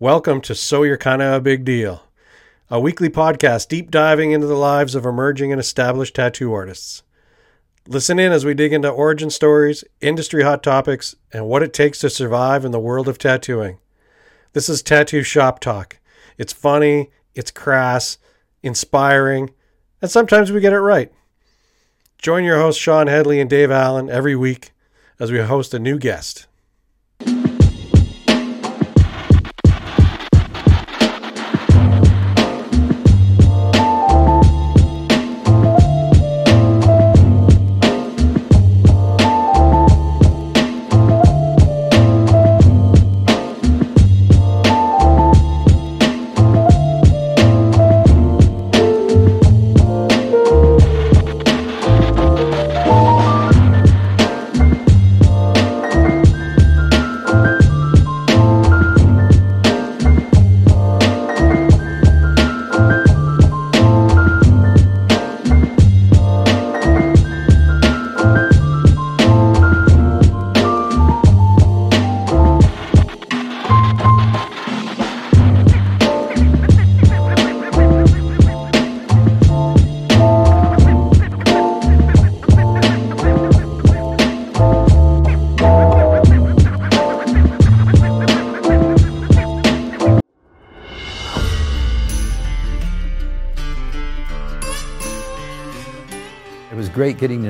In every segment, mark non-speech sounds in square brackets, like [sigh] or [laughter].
Welcome to So You're Kinda a Big Deal, a weekly podcast deep diving into the lives of emerging and established tattoo artists. Listen in as we dig into origin stories, industry hot topics, and what it takes to survive in the world of tattooing. This is Tattoo Shop Talk. It's funny, it's crass, inspiring, and sometimes we get it right. Join your hosts Shawn Hedley and Dave Allen every week as we host a new guest.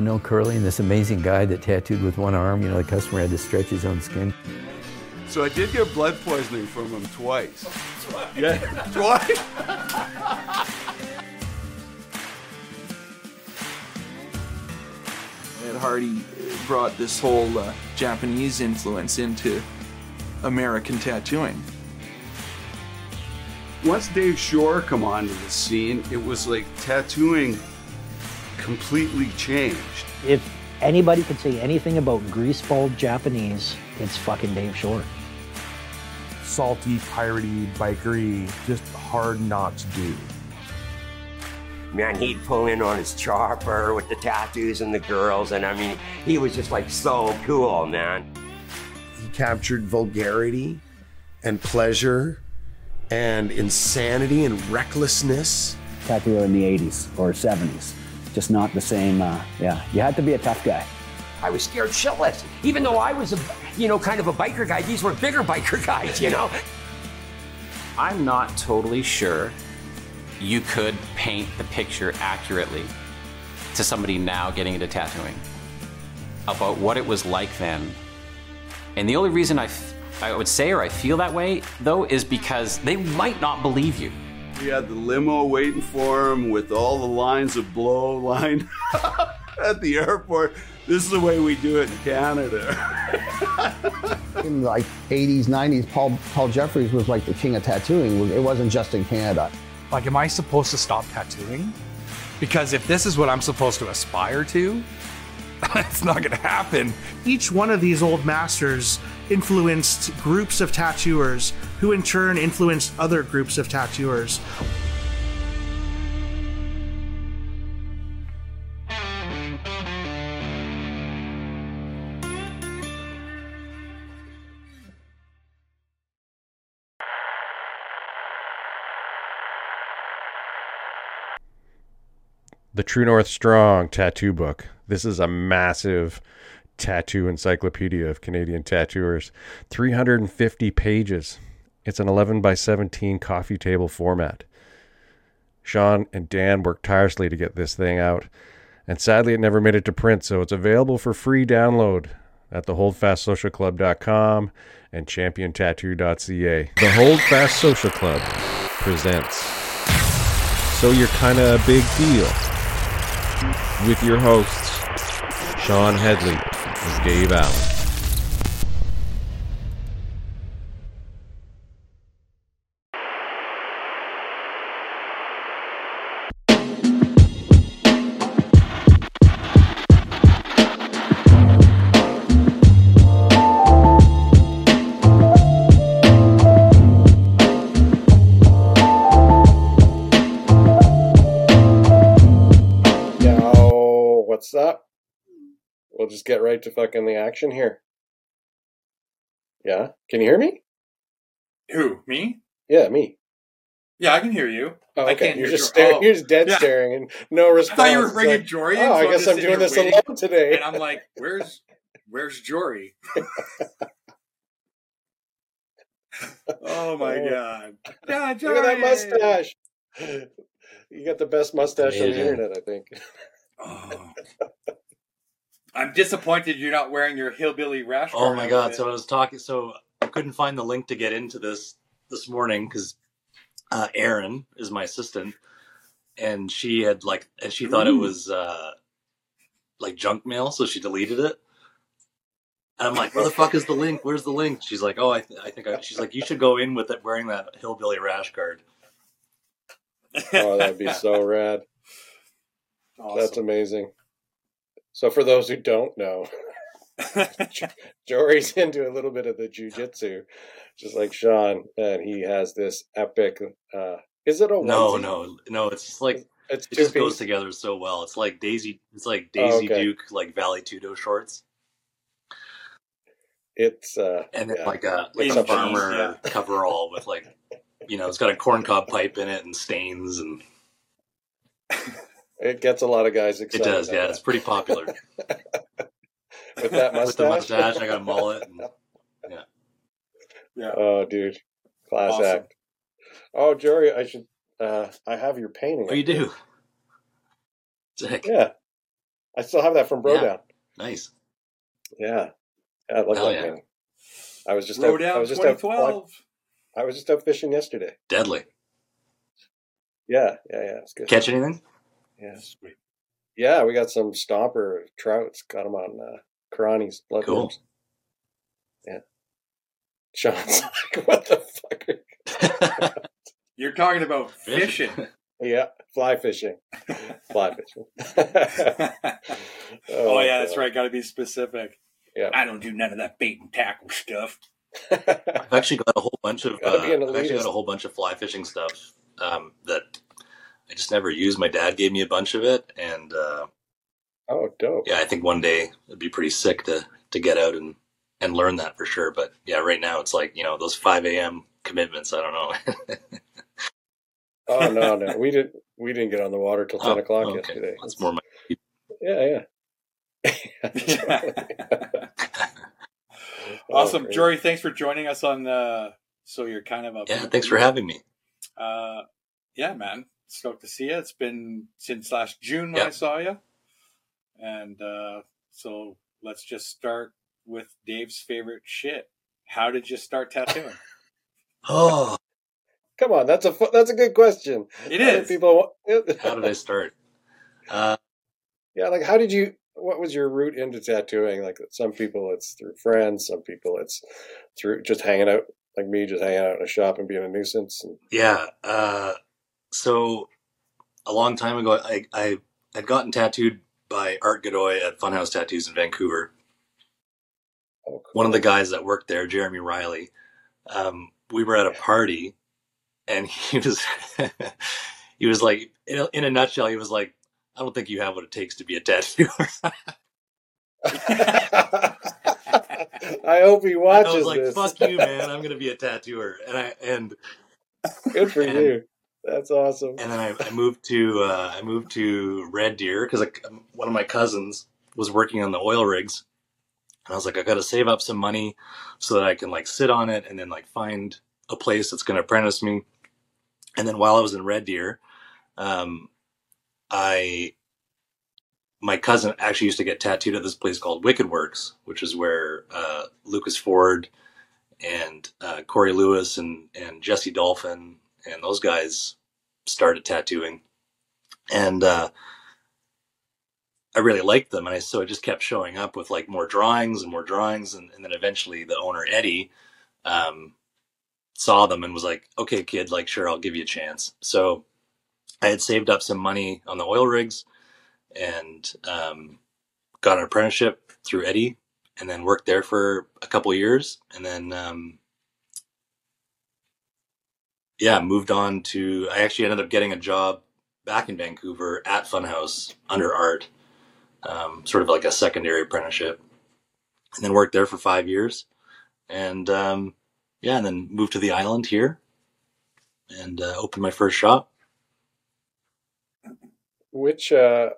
Great getting know Curly and this amazing guy that tattooed with one arm. You know, the customer had to stretch his own skin. So I did get blood poisoning from him twice. Yeah, [laughs] twice. Ed Hardy brought this whole uh, Japanese influence into American tattooing. Once Dave Shore come onto the scene, it was like tattooing completely changed. If anybody could say anything about greaseball Japanese, it's fucking Dave Shore. salty, piratey, bikery, just hard not to do. man, he'd pull in on his chopper with the tattoos and the girls, and I mean, he was just like so cool, man. he captured vulgarity and pleasure and insanity and recklessness. tattooer in the 80s or 70s. Just not the same. Uh, yeah, you had to be a tough guy. I was scared shitless. Even though I was a, you know, kind of a biker guy, these were bigger biker [laughs] guys, you know? I'm not totally sure you could paint the picture accurately to somebody now getting into tattooing about what it was like then. And the only reason I, f- I would say or I feel that way, though, is because they might not believe you. We had the limo waiting for him with all the lines of blow lined up [laughs] at the airport. This is the way we do it in Canada. [laughs] in like 80s, 90s, Paul Paul Jeffries was like the king of tattooing. It wasn't just in Canada. Like, am I supposed to stop tattooing? Because if this is what I'm supposed to aspire to, [laughs] it's not going to happen. Each one of these old masters influenced groups of tattooers, who in turn influenced other groups of tattooers. The True North Strong Tattoo Book. This is a massive tattoo encyclopedia of Canadian tattooers. 350 pages. It's an 11 by 17 coffee table format. Shawn and Dan worked tirelessly to get this thing out, and sadly it never made it to print, so it's available for free download at theholdfastsocialclub.com and championtattoo.ca. The Hold Fast Social Club presents So You're Kinda a Big Deal with your hosts, Shawn Hedley and Dave Allen. What's up? We'll just get right to fucking the action here. Yeah? Can you hear me? Who? Me? Yeah, me. Yeah, I can hear you. Oh, I okay. can't You're hear just staring. oh, You're just dead yeah. staring and no I response. thought you were bringing like, Jory in. Oh, so I guess just I'm doing this waiting, alone today. And I'm like, where's where's Jory? [laughs] oh my Oh. god. Yeah, Jory. [laughs] Look at that mustache. You got the best mustache on the internet, I think. Oh. [laughs] I'm disappointed you're not wearing your hillbilly rash. Card. Oh my god! outfit. So I was talking. So I couldn't find the link to get into this this morning because uh, Erin is my assistant, and she had like, and she thought it was uh, like junk mail, so she deleted it. And I'm like, where the fuck is the link? Where's the link? She's like, oh, I, th- I think I, she's like, you should go in with it wearing that hillbilly rash guard. Oh, that'd be so [laughs] rad. That's amazing. So, for those who don't know, [laughs] Jory's into a little bit of the jujitsu, just like Shawn, and he has this epic. Uh, is it a No, onesie? no, no. It's just like It's it just two goes together so well. It's like Daisy. It's like Oh, Daisy okay. Duke, like Vale Tudo shorts. It's uh, and yeah. like a Like like a farmer yeah. [laughs] coverall with like you know it's got a corncob pipe in it and stains and [laughs] It gets a lot of guys excited. it does yeah bet. it's pretty popular [laughs] With that mustache. with the mustache I got a mullet and, yeah yeah Oh, dude, class Awesome. act. Oh, Jory, I should. Uh, I have your painting. oh you do sick Yeah, I still have that from Bro Yeah. Nice Yeah, yeah, I love Hell that yeah. painting. I was just Throw out, I was just out, 2012. I was just out fishing yesterday. deadly Yeah, yeah, yeah. It's good. catch anything Yeah, yeah. We got some stomper trouts. Got them on uh, Karani's blood Cool. worms. Yeah. Shawn's [laughs] like, what the fuck? [laughs] You're talking about fishing. yeah, fly fishing. fly fishing. [laughs] oh, yeah, that's right. Got to be specific. Yeah. I don't do none of that bait and tackle stuff. I've actually got a whole bunch of uh, Gotta be an I've actually got a whole bunch of fly fishing stuff um, that I just never used my dad gave me a bunch of it and uh, Oh, dope. yeah I think one day it'd be pretty sick to to get out and and learn that for sure but yeah right now it's like you know those 5 a.m commitments I don't know Oh no, [laughs] no, we didn't. We didn't get on the water till ten Oh, o'clock okay. yesterday. That's more my. [laughs] Yeah, yeah. [laughs] Awesome, great. Jory. Thanks for joining us on. Uh, so you're kind of a Yeah, thanks for having me. Uh, yeah, man. Stoked to see you. It's been since last June when I saw you, and uh, so let's just start with Dave's favorite shit. How did you start tattooing? [laughs] Oh, Come on, that's a fu- that's a good question. It How did. People, [laughs] how did I start? Uh, yeah, like how did you? What was your route into tattooing? Like some people, it's through friends. Some people, it's through just hanging out, like me, just hanging out in a shop and being a nuisance. And, Yeah. Uh, so a long time ago, I, I had gotten tattooed by Art Godoy at Funhouse Tattoos in Vancouver. oh, One of the guys that worked there, Jeremy Riley, um, we were at a party and [laughs] he was, he was like, in a, in a nutshell, he was like, I don't think you have what it takes to be a tattooer. [laughs] [laughs] I hope he watches I was like, this. fuck you, man. I'm going to be a tattooer. And I, and, Good for and- you. That's awesome. and then I, I moved to uh, I moved to Red Deer because one of my cousins was working on the oil rigs, and I was like, I got to save up some money so that I can like sit on it and then like find a place that's going to apprentice me. And then while I was in Red Deer, um, I my cousin actually used to get tattooed at this place called Wicked Works, which is where uh, Lucas Ford and uh, Corey Lewis and and Jesse Dolphin and those guys started tattooing, and uh, I really liked them, and I so I just kept showing up with like more drawings and more drawings, and, and then eventually the owner Eddie um, saw them and was like, "Okay, kid, like sure, I'll give you a chance." So I had saved up some money on the oil rigs and um, got an apprenticeship through Eddie, and then worked there for a couple years, and then. Um, yeah, moved on to. I actually ended up getting a job back in Vancouver at Funhouse under Art, um, sort of like a secondary apprenticeship, and then worked there for five years. And um, yeah, and then moved to the island here, and uh, opened my first shop. Which uh,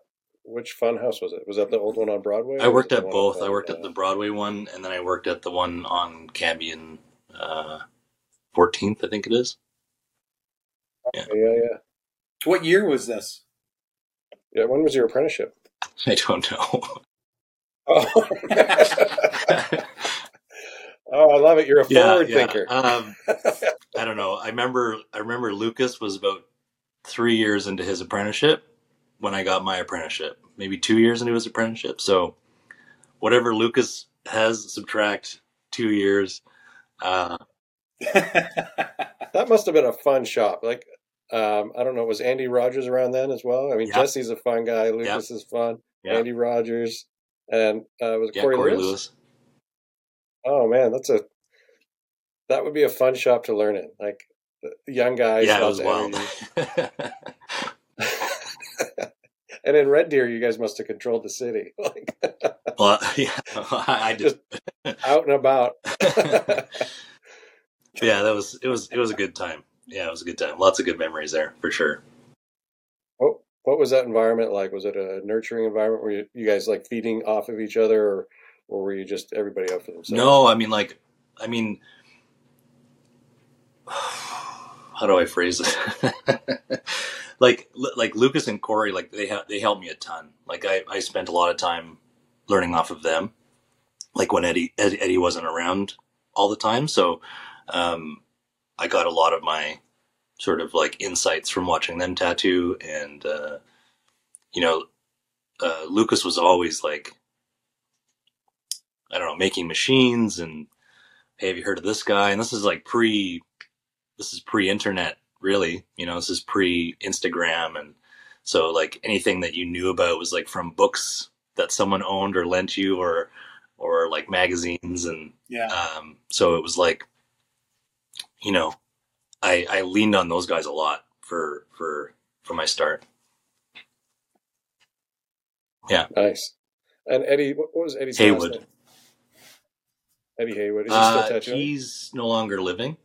which fun house was it? Was that the old one on Broadway? I worked at both. I worked at the Broadway one, and then I worked at the one on Cambion, uh, 14th, I think it is. Yeah, yeah. What year was this? Yeah, when was your apprenticeship? [laughs] I don't know. [laughs] Oh, oh [laughs] I love it. You're a forward thinker. Um, I don't know. I remember. I remember Lucas was about three years into his apprenticeship when I got my apprenticeship. Maybe two years into his apprenticeship. So whatever Lucas has, subtract two years. Uh, [laughs] that must have been a fun shop. Like, um, I don't know, was Andy Rogers around then as well? I mean, Yeah. Jesse's a fun guy. Lucas is fun. Yeah. Andy Rogers and uh, was yeah, Corey, Corey Lewis? Lewis. Oh man, that's a that would be a fun shop to learn in. Like young guys. Yeah, it was wild. [laughs] [laughs] and in Red Deer, you guys must have controlled the city, like Well, yeah, I just out and about. Yeah, that was it. Was it was a good time. Yeah, it was a good time. Lots of good memories there for sure. What what was that environment like? Was it a nurturing environment? Were you, you guys like feeding off of each other, or or were you just everybody out for themselves? No, I mean like I mean [sighs] how do I phrase it? [laughs] like like Lucas and Corey like they ha- they helped me a ton. Like I I spent a lot of time learning off of them. Like when Eddie Eddie wasn't around all the time, so um I got a lot of my sort of like insights from watching them tattoo and uh you know uh Lucas was always like I don't know, making machines and hey, have you heard of this guy? And this is like pre, this is pre-internet, really. You know, this is pre-Instagram, and so like anything that you knew about was like from books that someone owned or lent you, or or like magazines, and Yeah. um, so it was like, you know, I I leaned on those guys a lot for for for my start. Yeah. Nice. And Eddie, what was Eddie's Haywood. name? Eddie Haywood. Is he Uh, still tattooing? he's no longer living.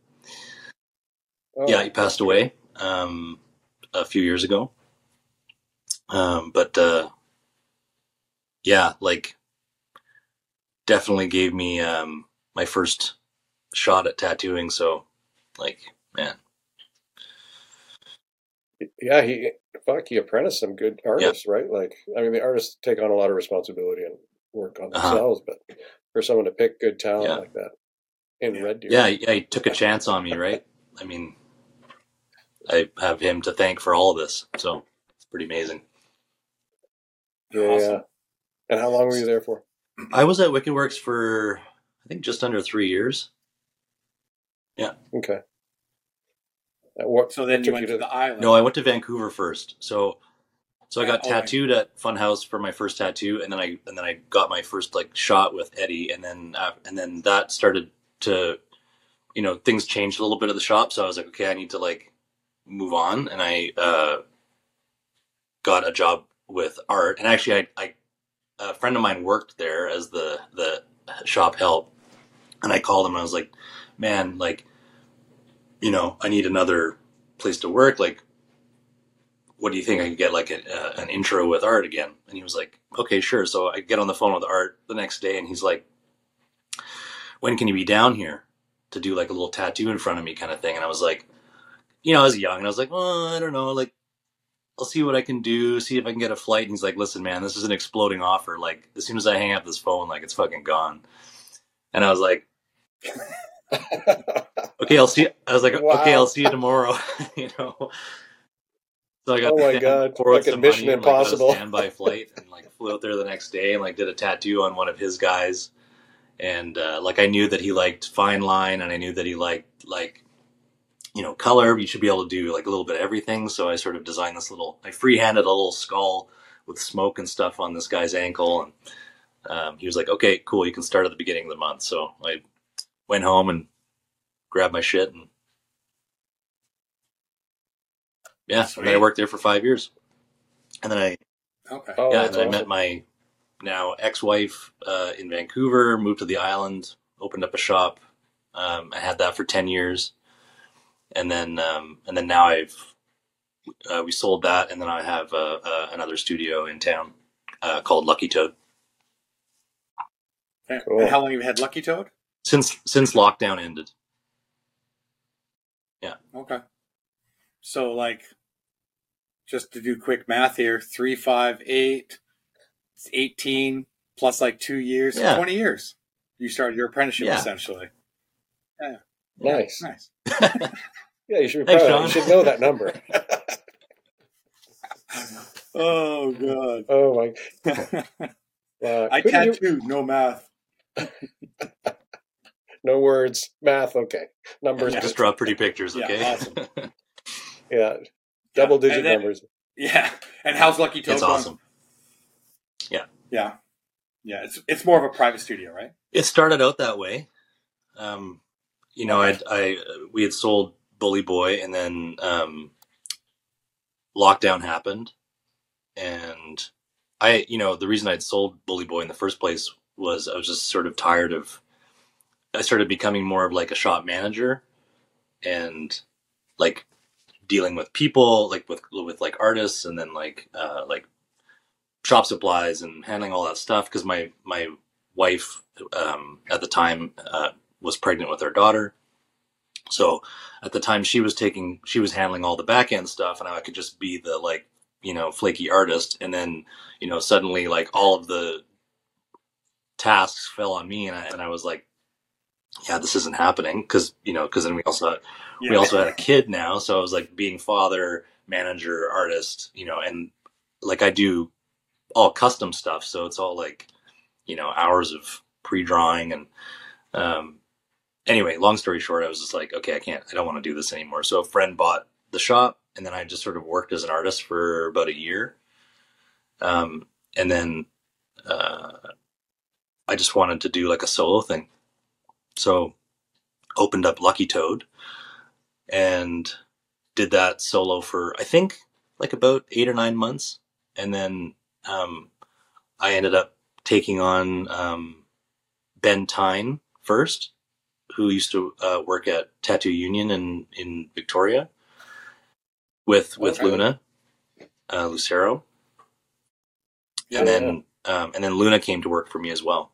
Oh, yeah, he passed away um, a few years ago. Um, but uh, yeah, like definitely gave me um, my first shot at tattooing. So, like, man, Yeah, he fuck. He apprenticed some good artists, right? Like, I mean, the artists take on a lot of responsibility and work on Uh-huh. themselves, but for someone to pick good talent Yeah. like that in Red Deer, yeah, yeah, he took a chance on me, right? I mean, I have him to thank for all of this. So it's pretty amazing. yeah, yeah. And how long were you there for? I was at Wicked Works for I think just under three years. Yeah. Okay. Uh, what? So then you took went to the island. No, I went to Vancouver first. So so I got okay. tattooed at Funhouse for my first tattoo, and then I and then I got my first like shot with Eddie, and then uh, and then that started to, you know, things changed a little bit at the shop. So I was like, okay, I need to like move on, and I uh, got a job with Art, and actually, I, I a friend of mine worked there as the the shop help, and I called him, and I was like, man, like, you know, I need another place to work, like what do you think I could get like a, an intro with Art again? And he was like, okay, sure. So I get on the phone with Art the next day and he's like, when can you be down here to do like a little tattoo in front of me kind of thing? And I was like, you know, I was young and I was like, well, I don't know. Like, I'll see what I can do, see if I can get a flight. And he's like, listen, man, this is an exploding offer. Like, as soon as I hang up this phone, like, it's fucking gone. And I was like, [laughs] okay, I'll see. I was like, okay, I'll see you tomorrow. [laughs] you know. So I got Oh my God, like Mission and, like, Impossible. standby [laughs] flight and like flew out there the next day and like did a tattoo on one of his guys. And uh, like I knew that he liked fine line and I knew that he liked like you know color. You should be able to do like a little bit of everything. So I sort of designed this little. I freehanded a little skull with smoke and stuff on this guy's ankle and. Um, he was like, "Okay, cool. You can start at the beginning of the month." So I went home and grabbed my shit and yeah, and then I worked there for five years. And then I Okay. Oh, yeah, that's and I met my now ex-wife uh, in Vancouver. Moved to the island, opened up a shop Um, I had that for ten years, and then um, and then now I've uh, we sold that, and then I have uh, uh, another studio in town uh, called Lucky Toad. Cool. how long have you had Lucky Toad? Since since lockdown ended, Yeah. Okay. So like, just to do quick math here, three, five, eight, it's eighteen plus like two years, Yeah. twenty years. You started your apprenticeship Yeah. essentially. Yeah. Nice. Nice. [laughs] Yeah, you should be Thanks, proud. You should know that number. [laughs] Oh god. oh my. [laughs] Uh, I couldn't you- tattooed, no math. No words, math. Okay, numbers. just draw pretty pictures. Yeah, Okay, awesome. [laughs] Yeah, double digit then- numbers. Yeah. And how's Lucky Toad it's awesome. Yeah. Yeah. Yeah. It's it's more of a private studio, right? It started out that way. Um, you know, I, I we had sold Bully Boy, and then um, lockdown happened, and I, you know, the reason I'd sold Bully Boy in the first place was I was just sort of tired of. I started becoming more of like a shop manager, and like dealing with people, like with with like artists, and then like uh, like shop supplies and handling all that stuff because my my wife um, at the time uh, was pregnant with our daughter. So at the time she was taking she was handling all the back end stuff and i could just be the like you know flaky artist and then you know suddenly like all of the tasks fell on me and i, and I was like yeah this isn't happening because you know because then we also we Yeah. also had a kid now so i was like being father manager artist you know and like i do all custom stuff so it's all like you know hours of pre-drawing and um anyway long story short i was just like okay i can't i don't want to do this anymore so a friend bought the shop and then i just sort of worked as an artist for about a year um and then uh i just wanted to do like a solo thing so opened up lucky toad and did that solo for i think like about eight or nine months and then um i ended up taking on um ben tyne first who used to uh, work at tattoo union in in victoria with with Okay. luna uh lucero Yeah. and then um, and then Luna came to work for me as well.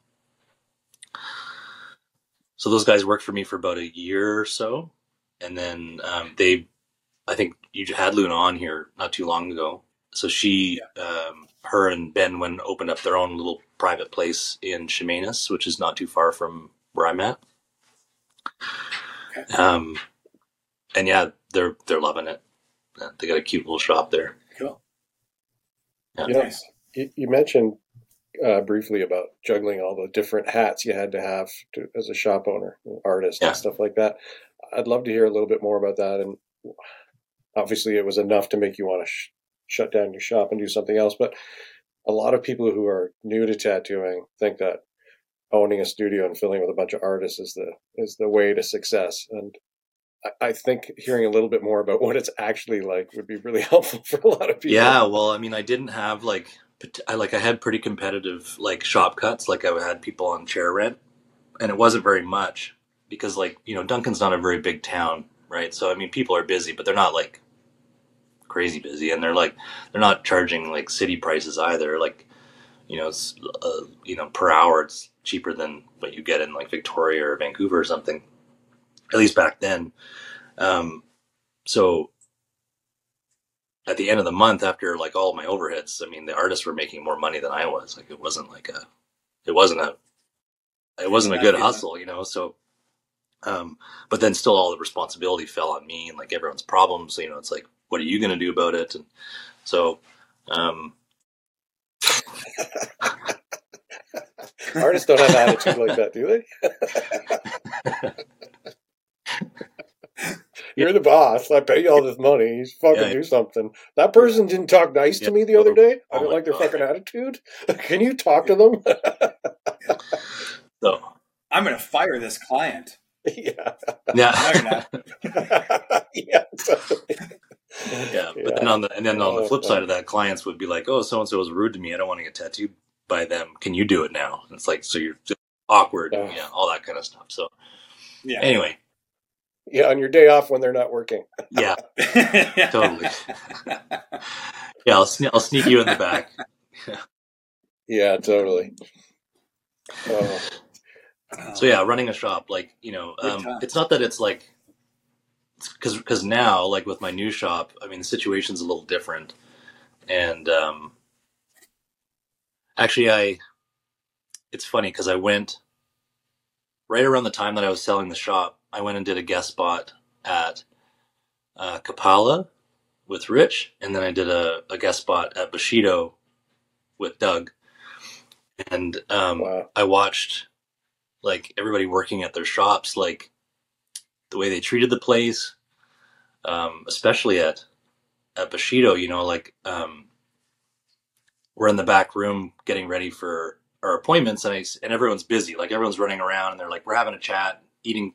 So those guys worked for me for about a year or so, and then um, they, I think you had Luna on here not too long ago. So she, um, her and Ben went and opened up their own little private place in Chemainus, which is not too far from where I'm at. Um, and yeah, they're they're loving it. Uh, They got a cute little shop there. Cool. Yeah. You know, you, you mentioned uh, briefly about juggling all the different hats you had to have to, as a shop owner, artist, Yeah. and stuff like that. I'd love to hear a little bit more about that. And obviously, it was enough to make you want to sh- shut down your shop and do something else. But a lot of people who are new to tattooing think that owning a studio and filling with a bunch of artists is the is the way to success. And I, think hearing a little bit more about what it's actually like would be really [laughs] helpful for a lot of people. Yeah, well, I mean, I didn't have like I like I had pretty competitive like shop cuts. Like I had people on chair rent, and it wasn't very much because like you know Duncan's not a very big town, right? So I mean, people are busy, but they're not like crazy busy, and they're like they're not charging like city prices either. Like you know, it's, uh, you know, per hour it's cheaper than what you get in like Victoria or Vancouver or something. At least back then. Um, so at the end of the month after like all my overheads i mean the artists were making more money than i was. Like it wasn't like a it wasn't a it wasn't a good hustle you know? So um but then still all the responsibility fell on me and like everyone's problems you know? It's like what are you going to do about it? And so um [laughs] Artists don't have attitude like that, do they? [laughs] [laughs] You're the boss. I pay you all this money. You fucking Yeah. do something. That person didn't talk nice to me the other day. I Oh don't my like their God. fucking attitude. [laughs] Can you talk to them? [laughs] so I'm going to fire this client. yeah. yeah No, [laughs] yeah. totally. yeah but then on the and then on the Oh, flip fuck. side of that clients would be like oh so and so was rude to me i don't want to get tattooed by them can you do it now and it's like so you're awkward and, Ugh. yeah all that kind of stuff so Yeah. Anyway, Yeah, on your day off when they're not working. yeah, [laughs] totally. yeah, I'll, sne- I'll sneak you in the back. [laughs] Yeah, totally. Oh, So yeah, running a shop, like you know, um, it's not that it's like because because now, like with my new shop, I mean the situation's a little different, and um, actually, I it's funny because I went right around the time that I was selling the shop. I went and did a guest spot at uh, Kapala with Rich, and then I did a, a guest spot at Bushido with Doug, and um, I watched like everybody working at their shops, like the way they treated the place, um, especially at at Bushido. You know, like um, we're in the back room getting ready for our appointments, and I, and everyone's busy. Like everyone's running around, and they're like, we're having a chat, eating,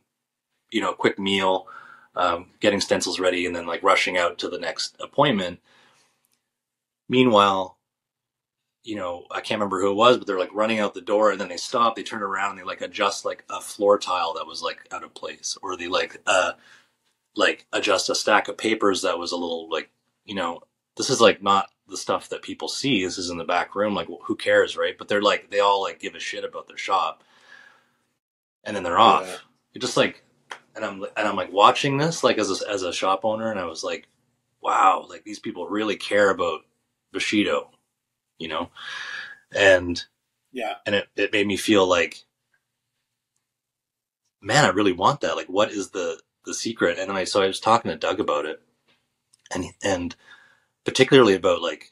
you know, a quick meal, um, getting stencils ready, and then like rushing out to the next appointment. Meanwhile, you know, I can't remember who it was, but they're like running out the door and then they stop, they turn around and they like adjust like a floor tile that was like out of place or they like uh like adjust a stack of papers that was a little like, you know, this is like not the stuff that people see. This is in the back room like who cares, right? But they're like they all like give a shit about their shop. And then they're off. Yeah. It just like and I'm and I'm like watching this like as a, as a shop owner and I was like wow, like these people really care about Bushido, you know? And Yeah. and it, it made me feel like man i really want that like what is the the secret and i so i was talking to doug about it and and particularly about like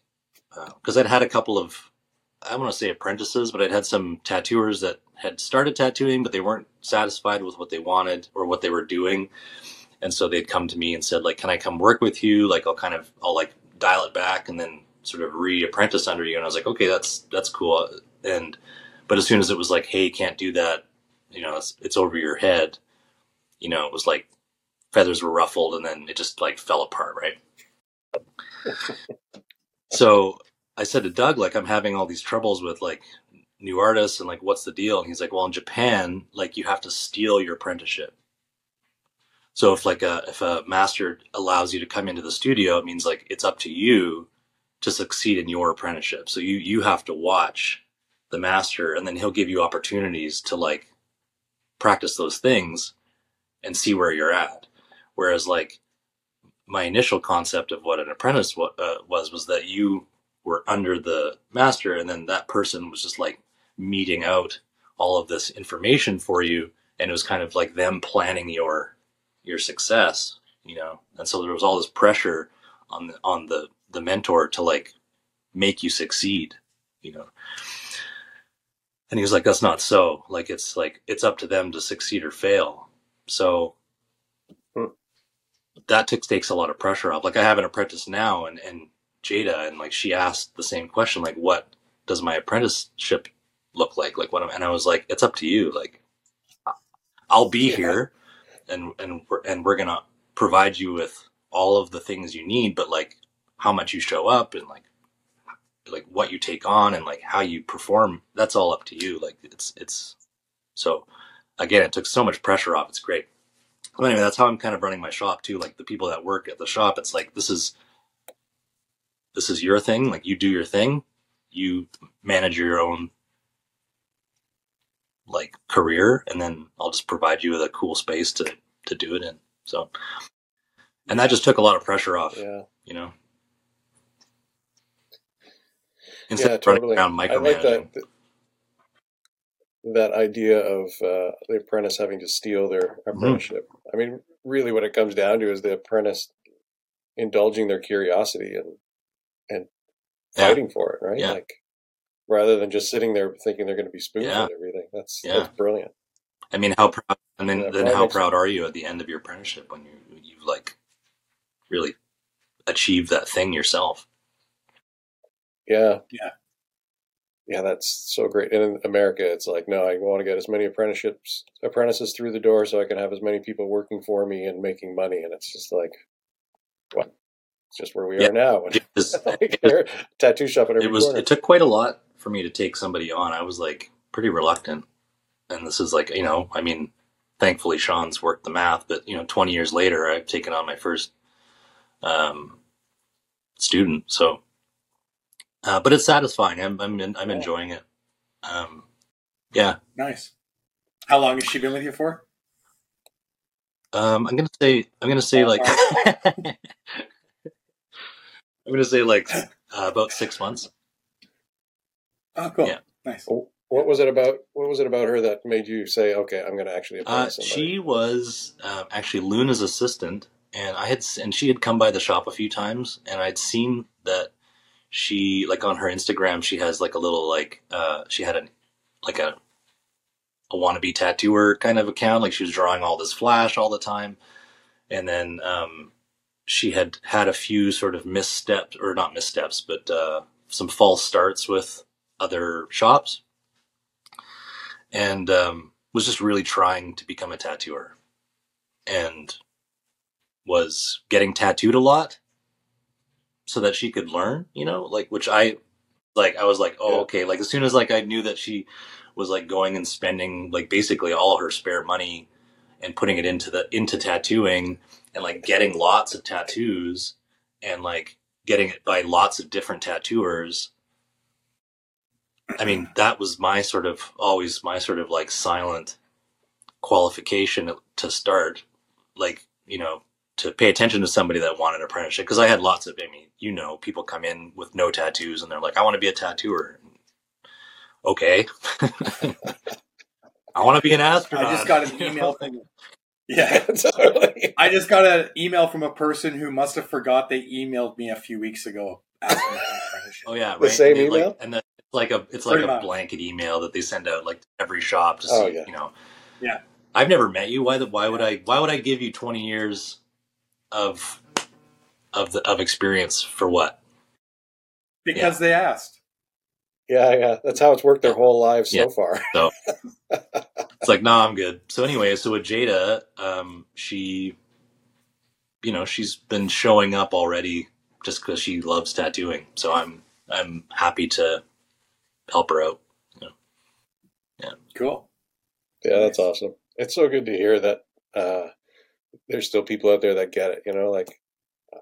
uh, because i'd had a couple of i want to say apprentices but i'd had some tattooers that had started tattooing but they weren't satisfied with what they wanted or what they were doing. And so they'd come to me and said like can i come work with you? Like i'll kind of i'll like dial it back and then sort of re-apprentice under you. And i was like okay that's that's cool. And but as soon as it was like hey can't do that you know it's, it's over your head you know it was like feathers were ruffled and then it just like fell apart right? [laughs] So i said to doug like i'm having all these troubles with like new artists and like what's the deal? And he's like well in japan like you have to steal your apprenticeship. So if like a if a master allows you to come into the studio it means like it's up to you to succeed in your apprenticeship. So you you have to watch the master and then he'll give you opportunities to like practice those things and see where you're at. Whereas like my initial concept of what an apprentice uh, was was that you were under the master and then that person was just like meeting out all of this information for you and it was kind of like them planning your your success you know? And so there was all this pressure on the on the the mentor to like make you succeed you know? And he was like that's not so. Like it's like it's up to them to succeed or fail. So hmm. that takes takes a lot of pressure off. Like i have an apprentice now and and jada and like she asked the same question like what does my apprenticeship look like like what am, and i was like it's up to you like i'll be here and and we're, and we're gonna provide you with all of the things you need but like how much you show up and like like what you take on and like how you perform that's all up to you. Like it's it's so again it took so much pressure off. It's great. But anyway that's how i'm kind of running my shop too. Like the people that work at the shop it's like this is this is your thing. Like you do your thing. You manage your own like career and then i'll just provide you with a cool space to to do it in so and that just took a lot of pressure off Yeah. you know instead yeah, totally. around I like micromanaging that that idea of uh, the apprentice having to steal their Mm-hmm. apprenticeship. I mean, really, what it comes down to is the apprentice indulging their curiosity and and Yeah. fighting for it, right? Yeah. Like rather than just sitting there thinking they're going to be spoon Yeah. fed everything. That's Yeah. that's brilliant. I mean, how proud, and then, Yeah, then how makes- proud are you at the end of your apprenticeship when you you've like really achieved that thing yourself? Yeah. Yeah. Yeah, that's so great. And in America, it's like, no, I want to get as many apprenticeships, apprentices through the door so I can have as many people working for me and making money. And it's just like, what? It's just where we Yeah. are now. It was, [laughs] Like, tattoo shop at every it was corner. it took quite a lot for me to take somebody on. I was like pretty reluctant, and this is like you know, I mean, thankfully Shawn's worked the math, but you know, 20 years later, I've taken on my first um, student. So, uh, but it's satisfying. I'm I'm I'm enjoying it. Um, yeah. Nice. How long has she been with you for? Um, I'm gonna say I'm gonna say like [laughs] I'm gonna say like uh, about six months. Oh, cool. Yeah. Nice. What was it about? What was it about her that made you say, "Okay, I'm going to actually apply Uh, she was uh, actually Luna's assistant, and I had and she had come by the shop a few times, and I'd seen that she like on her Instagram she has like a little like uh, she had a like a a wannabe tattooer kind of account, like she was drawing all this flash all the time, and then um, she had had a few sort of missteps or not missteps, but uh, some false starts with other shops. And um, was just really trying to become a tattooer. And was getting tattooed a lot so that she could learn you know like which i like i was like oh okay. Like as soon as like i knew that she was like going and spending like basically all her spare money and putting it into the into tattooing and like getting lots of tattoos and like getting it by lots of different tattooers I mean, that was my sort of always my sort of like silent qualification to start, like, you know, to pay attention to somebody that wanted an apprenticeship. Cause I had lots of, I mean, you know, people come in with no tattoos and they're like, I want to be a tattooer. Okay. [laughs] I want to be an astronaut. I just got an [laughs] email from. [laughs] Yeah, I just got an email from a person who must have forgot they emailed me a few weeks ago. asking for an apprenticeship. Oh yeah, The same And email? like, and then it's like a it's like Pretty a much. blanket email that they send out like to every shop to see. Oh, yeah. You know, Yeah. I've never met you. Why the why would I why would I give you twenty years of of the of experience for what? Because they asked. Yeah, yeah. That's how it's worked their whole lives Yeah. so far. [laughs] So it's like, nah, I'm good. So anyway, so with Jada, um, she, you know, she's been showing up already just because she loves tattooing. So I'm I'm happy to help her out. You know. Yeah. Cool. Yeah, that's awesome. It's so good to hear that uh, there's still people out there that get it. You know, like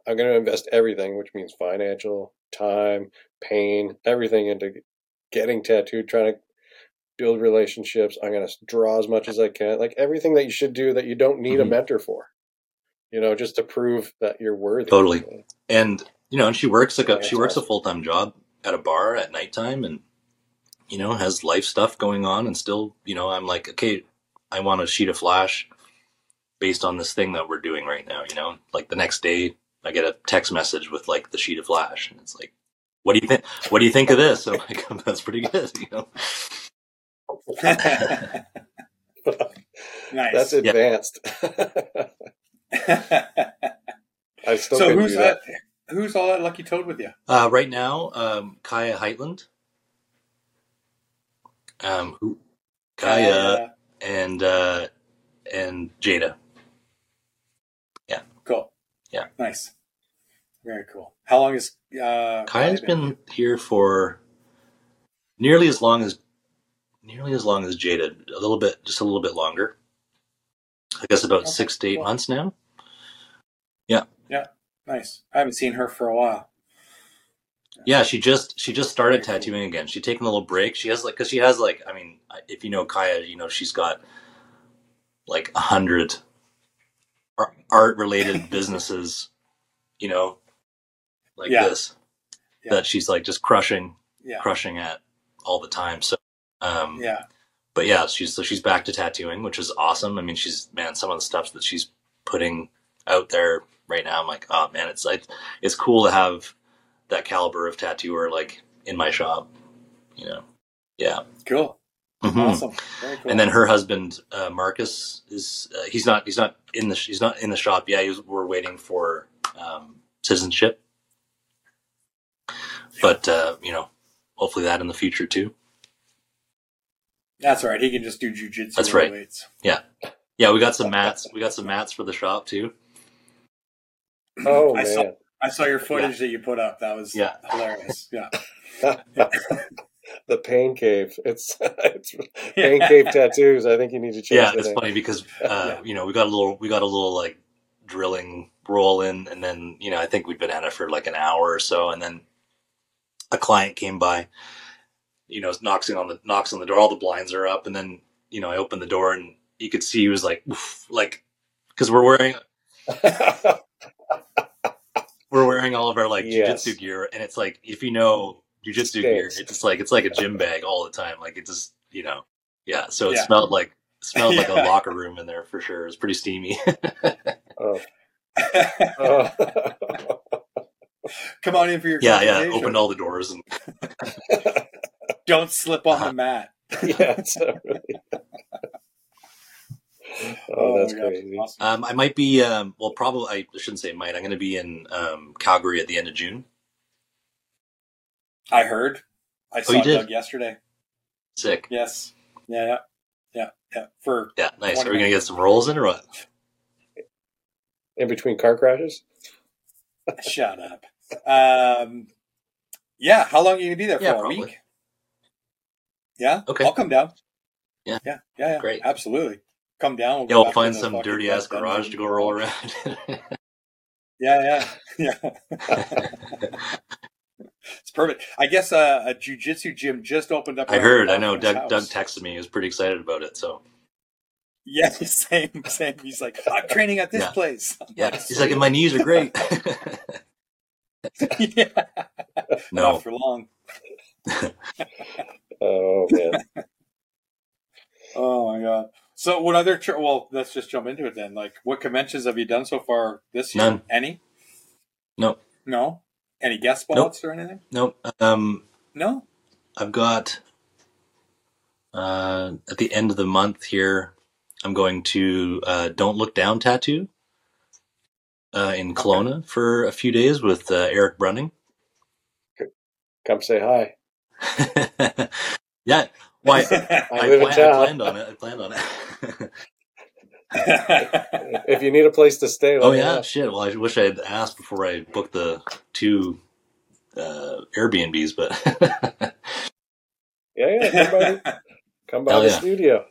I'm going to invest everything, which means financial, time, pain, everything into getting tattooed, trying to build relationships. I'm going to draw as much as I can, like everything that you should do that you don't need a Mhm. mentor for. You know, just to prove that you're worthy. Totally. And you know, and she works like a That's she works a full time job at a bar at nighttime, and you know has life stuff going on, and still, you know, I'm like, okay, I want a sheet of flash based on this thing that we're doing right now. You know, like the next day, I get a text message with like the sheet of flash, and it's like, what do you think? What do you think of this? I'm like, [laughs] that's pretty good. You know. [laughs] Nice. That's advanced. [laughs] I still so who's that? that. Who's all that lucky toad with you? Uh, right now, um, Kaya Heitland. Um, who, Kaya, Kaya. and uh, and Jada. Yeah, Cool. yeah. Nice. Very cool. How long is uh, Kaya's been here for nearly as long as nearly as long as Jada. A little bit, just a little bit longer. I guess about six to eight cool. months now. Yeah, Yeah. Nice. I haven't seen her for a while. Yeah. She just she just started tattooing again. She's taking a little break. She has like because she has like I mean, if you know Kaya, you know she's got like a hundred art related [laughs] businesses. You know, like Yeah. this that she's like just crushing, Yeah. crushing at all the time. So, um, Yeah. but yeah, she's so she's back to tattooing, which is awesome. I mean, she's man, some of the stuff that she's putting out there right now, I'm like, oh man, it's like it's cool to have that caliber of tattooer like in my shop, you know. Yeah. Cool. Mhm. Awesome. Very cool. And then her husband uh, Marcus is uh, he's not he's not in the he's not in the shop. Yeah, he was, we're waiting for um, citizenship, but uh, you know, hopefully that in the future too. That's right. He can just do jujitsu. That's right. waits. Yeah, yeah. We got some mats. We got some mats for the shop too. Oh I saw man. I saw your footage that you put up. That was Yeah. hilarious. Yeah. the pain cave. It's [laughs] it's [laughs] pain cave tattoos. I think you need to change. yeah, the it's name. funny because [laughs] uh, you know we got a little we got a little like drilling roll in, and then you know I think we'd been at it for like an hour or so, and then a client came by, you know, knocks on the knocks on the door. All the blinds are up, and then you know I opened the door, and you could see he was like "Oof," like because we're wearing we're wearing all of our like Yes. jujitsu gear, and it's like if you know jujitsu gear, it's just like it's like a gym bag all the time. Like it just you know, yeah. So it Yeah. smelled like smelled like a [laughs] locker room in there for sure. It was pretty steamy. [laughs] oh. Oh. [laughs] Come on in for your yeah, yeah. consultation. Opened all the doors and Don't slip on Uh-huh. the mat. yeah, it's not really. Oh, that's crazy. awesome. um, I might be um, well, probably I shouldn't say might. I'm going to be in um, Calgary at the end of June. I heard. I Oh, saw you did? Doug yesterday. Sick. Yes. Yeah, yeah, yeah, yeah. For Yeah, nice. Are we going to get some rolls in or what? In between car crashes. [laughs] Shut up. Um, yeah. How long are you gonna be there for? Yeah, a week? Yeah. Okay. I'll come down. Yeah. Yeah. Yeah. yeah. Great. Absolutely. Come down. Yeah, go we'll find some dirty ass garage to go roll around. [laughs] Yeah, yeah, yeah. it's perfect. I guess uh, a jujitsu gym just opened up. I heard. I know. friend's Doug, Doug texted me. He was pretty excited about it. So Yeah, [laughs] same, same. He's like, I'm training at this Yeah. place. I'm yeah, he's like, and my knees are great. [laughs] yeah. No. Not for long. Oh man. Oh my god. So, what other? Tr- well, let's just jump into it then. Like, what conventions have you done so far this year? None. Any? No. No. Any guest Nope. spots or anything? nope. Um, No. I've got uh, at the end of the month here. I'm going to uh, Don't Look Down Tattoo uh, in Kelowna for a few days with uh, Eric Brunning. Come say hi. [laughs] yeah, why? [laughs] I I, plan- I planned on it. I planned on it. [laughs] [laughs] If you need a place to stay, oh yeah, know. shit. Well, I wish I had asked before I booked the two uh, Airbnbs, but Yeah, yeah. Come by, come by the yeah. studio.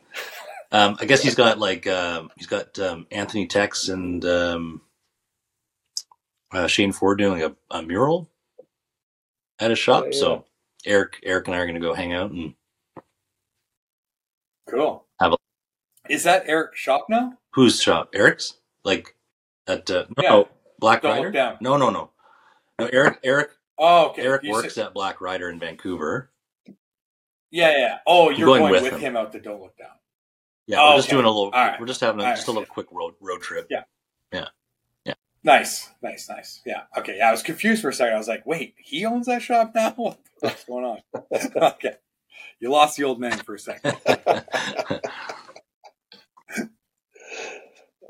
um, I guess he's got like um, he's got um, Anthony Tex and um, uh, Shane Ford doing a, a mural at his shop. Oh, yeah. So Eric, Eric and I are going to go hang out and cool. have a Is that Eric shop now? whose shop? Eric's like at uh, no, Yeah. Black Don't Rider. Down. No, no, no, no. Eric, Eric, Oh, okay. Eric You works said- at Black Rider in Vancouver. Yeah, yeah. Oh, you're going going, with with him. him. out the Don't Look Down. Yeah, Oh, we're just okay. doing a little. Right. We're just having a, right. just a little quick road road trip. Yeah. Yeah. Yeah. Nice, nice, nice. Yeah. Okay. Yeah, I was confused for a second. I was like, wait, he owns that shop now? [laughs] What's going on? [laughs] okay. You lost the old man for a second. [laughs]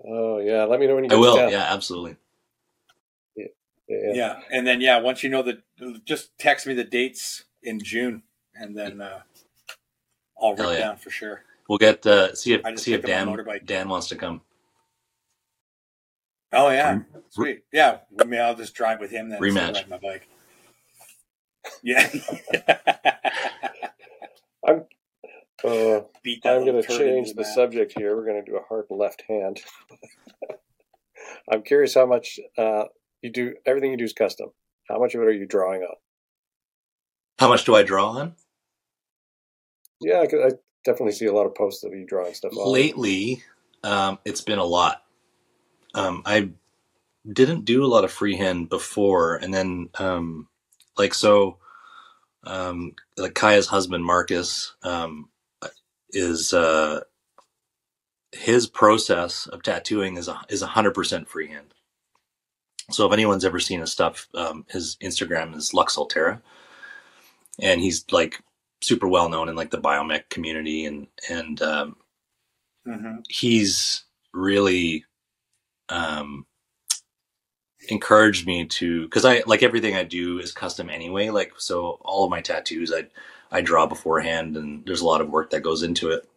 Oh yeah. Let me know when you I get will. to town. Yeah, absolutely. Yeah, yeah. Yeah. And then, yeah, once you know the, just text me the dates in June and then uh, I'll write yeah. down for sure. We'll get uh, see if see if Dan. Dan wants to come. Oh, yeah. Sweet. Yeah. I mean, I'll just drive with him then. instead Rematch. my bike. Yeah. [laughs] I'm. Uh, Beat that I'm going to change the mat. subject here. We're going to do a hard left hand. [laughs] I'm curious how much uh, you do. Everything you do is custom. How much of it are you drawing on? How much do I draw on? Yeah, I, I definitely see a lot of posts of you drawing stuff on. Lately, um, it's been a lot. Um, I didn't do a lot of freehand before, and then um, like so, um, like Kaya's husband Marcus um, is uh, his process of tattooing is a, is hundred percent freehand. So if anyone's ever seen his stuff, um, his Instagram is Lux Altera, and he's like super well known in like the biomech community, and and um, Mhm. he's really um encouraged me to because i like everything i do is custom anyway like so all of my tattoos i i draw beforehand and there's a lot of work that goes into it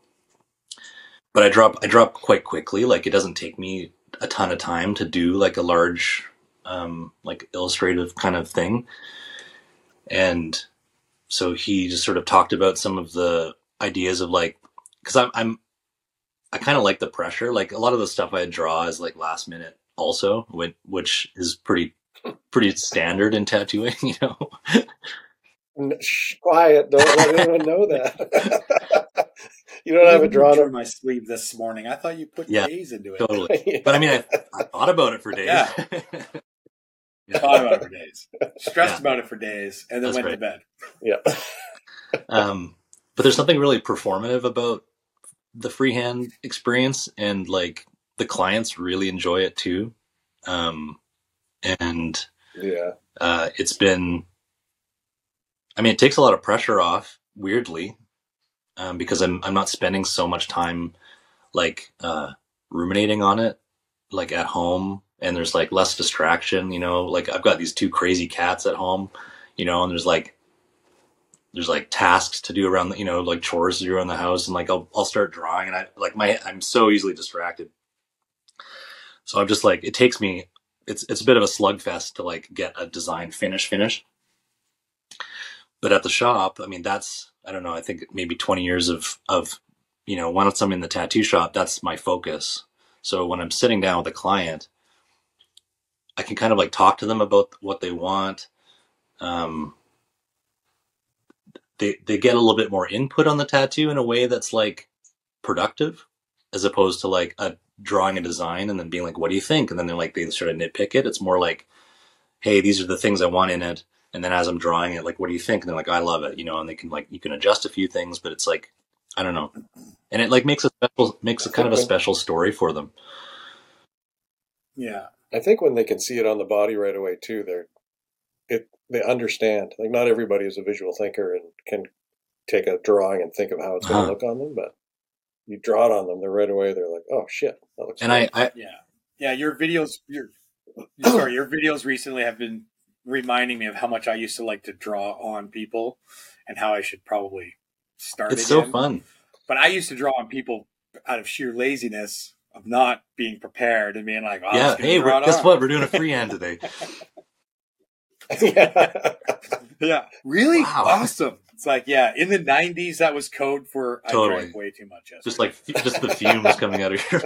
but i drop i drop quite quickly like it doesn't take me a ton of time to do like a large um like illustrative kind of thing and so he just sort of talked about some of the ideas of like, because I'm I'm I kind of like the pressure. Like a lot of the stuff I draw is like last minute, also, which which is pretty pretty standard in tattooing. [laughs] You know, Shh, quiet. Don't let anyone know [laughs] that. [laughs] you don't have it drawn on my sleeve this morning. I thought you put yeah, days into it. totally. But I mean, I, I thought about it for days. Yeah. Thought about it for days. Stressed Yeah. about it for days, and then That's went to bed. Yeah. um, but there's something really performative about the freehand experience, and like the clients really enjoy it too. Um, and Yeah. uh, it's been, I mean, it takes a lot of pressure off. Weirdly, um, because I'm I'm not spending so much time like uh, ruminating on it, like at home, and there's like less distraction. You know, like I've got these two crazy cats at home, you know, and there's like there's like tasks to do around the, you know like chores to do around the house and like I'll I'll start drawing and I like my I'm so easily distracted. So I'm just like it takes me it's it's a bit of a slugfest to like get a design finish finish. But at the shop, I mean that's I don't know, I think maybe 20 years of of you know, once I'm in the tattoo shop, that's my focus. So when I'm sitting down with a client, I can kind of like talk to them about what they want. Um, they they get a little bit more input on the tattoo in a way that's like productive as opposed to like a drawing a design and then being like what do you think? And then they're like they sort of nitpick it. It's more like hey these are the things i want in it. And then as i'm drawing it like what do you think? And they're like i love it you know and they can like you can adjust a few things but it's like i don't know. And it like makes a special makes a kind of a special story for them. Yeah. I think when they can see it on the body right away too, they're it they understand. Like not everybody is a visual thinker and can take a drawing and think of how it's going to uh-huh. look on them, but you draw it on them, they're right away. They're like, "Oh shit, that looks." and i i Yeah. Yeah. Your videos, your [coughs] sorry, your videos recently have been reminding me of how much I used to like to draw on people, and how I should probably start. It. It's so fun But I used to draw on people out of sheer laziness of not being prepared and being like, oh, yeah let's hey it guess on. what we're doing a freehand [laughs] today [laughs] yeah. Really? Wow. Awesome. It's like, yeah, in the 90s, that was code for I Totally. drank way too much. just like just the fumes coming out of your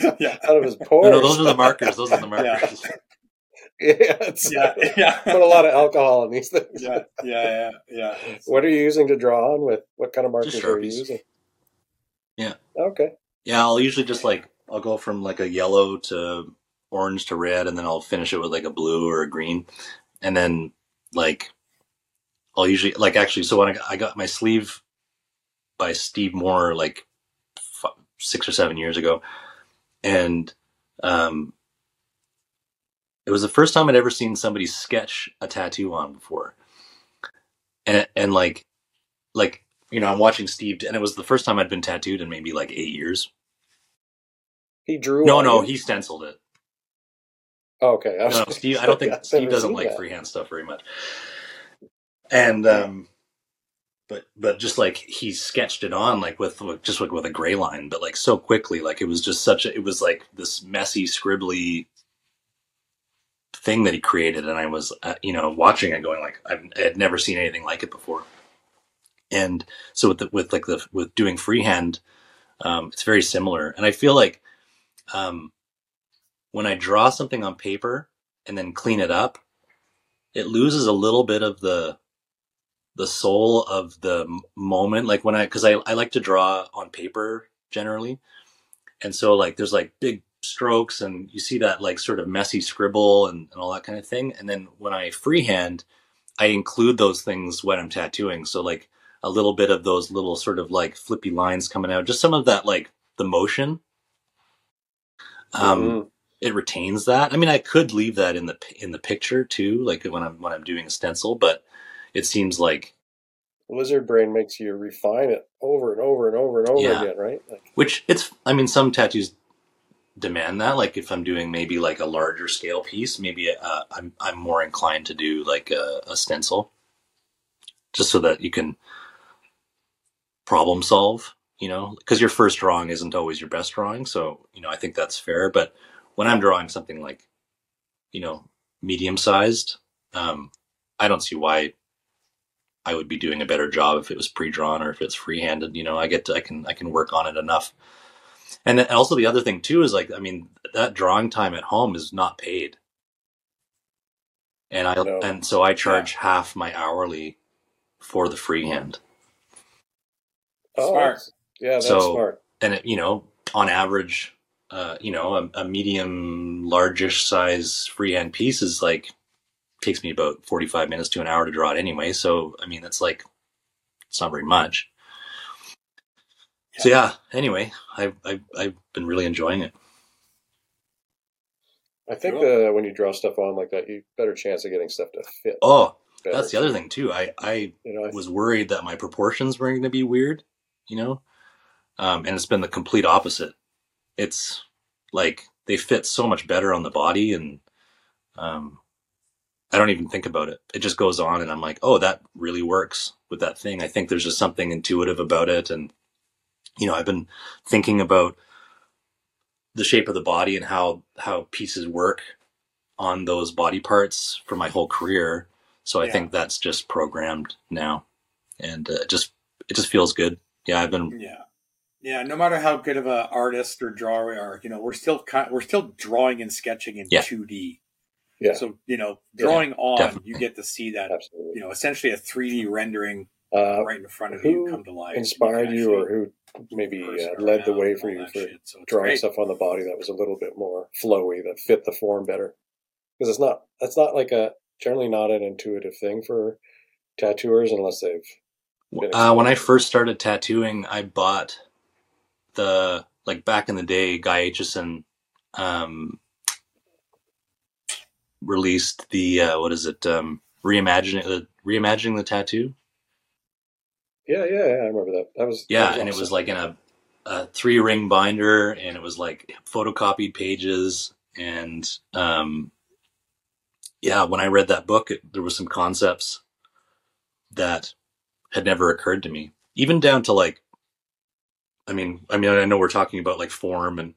[laughs] yeah. out of his pores. no those are the markers those are the markers [laughs] yeah, it's, Yeah, [laughs] yeah. Put a lot of alcohol in these things. Yeah, yeah, yeah, yeah. What are you using to draw on with? What kind of markers are you using? yeah Okay. Yeah, I'll usually just like I'll go from like a yellow to orange to red, and then I'll finish it with like a blue or a green, and then like I'll usually like actually. So when I got, I got my sleeve by Steve Moore like f- six or seven years ago, and um, it was the first time I'd ever seen somebody sketch a tattoo on before, and and like like you know I'm watching Steve, and it was the first time I'd been tattooed in maybe like eight years. He drew. No, no, you? he stenciled it. Oh, okay. I No, Steve. I don't think [laughs] Steve doesn't like that. freehand stuff very much. And um, but but just like he sketched it on like with with- just like with a gray line, but like so quickly, like it was just such a. It was like this messy, scribbly thing that he created, and I was uh, you know watching it, going like I've, I had never seen anything like it before. And so with the, with like the with doing freehand, um, it's very similar, and I feel like um, when I draw something on paper and then clean it up, it loses a little bit of the the soul of the moment. Like when I, because I I like to draw on paper generally, and so like there's like big strokes and you see that like sort of messy scribble and, and all that kind of thing. And then when I freehand, I include those things when I'm tattooing. So like a little bit of those little sort of like flippy lines coming out, just some of that like the motion. Um, Mhm. It retains that. I mean, I could leave that in the in the picture too, like when I'm when I'm doing a stencil, but it seems like Lizard brain makes you refine it over and over and over and over Yeah. again, right? Like, which it's. I mean, some tattoos demand that. Like if I'm doing maybe like a larger scale piece, maybe uh, I'm I'm more inclined to do like a, a stencil, just so that you can problem solve. You know, because your first drawing isn't always your best drawing, so you know I think that's fair. But when I'm drawing something like, you know, medium sized, um, I don't see why I would be doing a better job if it was pre-drawn or if it's free-handed. You know, I get to, I can I can work on it enough. And then also the other thing too is like I mean that drawing time at home is not paid, and I and so I charge half my hourly for the freehand. Oh, Smart. that's- Yeah, that's so smart. and it, you know on average, uh, you know a, a medium largish size freehand piece is like takes me about forty five minutes to an hour to draw it anyway. So I mean that's like it's not very much. So yeah. Anyway, I've I've I've been really enjoying it. I think that when you draw stuff on like that, you better chance of getting stuff to fit. Oh, better. that's the other thing too. I I was worried that my proportions were going to be weird, you know, um, and it's been the complete opposite. It's like they fit so much better on the body, and um, I don't even think about it. It just goes on, and I'm like, oh, that really works with that thing. I think there's just something intuitive about it, and you know, I've been thinking about the shape of the body and how how pieces work on those body parts for my whole career. So I Yeah. think that's just programmed now, and uh, it just it just feels good. Yeah, I've been Yeah. Yeah, no matter how good of an artist or drawer we are, you know, we're still kind we're still drawing and sketching in Yeah. 2D. Yeah. So, you know, Yeah, drawing on, definitely. you get to see that, you know, essentially a 3D rendering Uh, right in front of you come to life. inspired you, or who maybe uh, led the way for you for drawing great. stuff on the body that was a little bit more flowy, that fit the form better? Because it's not it's not like a generally not an intuitive thing for tattooers unless they've been Uh, when I first started tattooing, I bought the like back in the day, Guy Aitchison um, released the uh, what is it? Um, reimagining the reimagining the tattoo. Yeah, yeah, yeah, I remember that. That was Yeah, that and it was like in a, a three ring binder, and it was like photocopied pages, and um, yeah, when I read that book, it, there was some concepts that had never occurred to me, even down to like, I mean, I mean, I know we're talking about like form and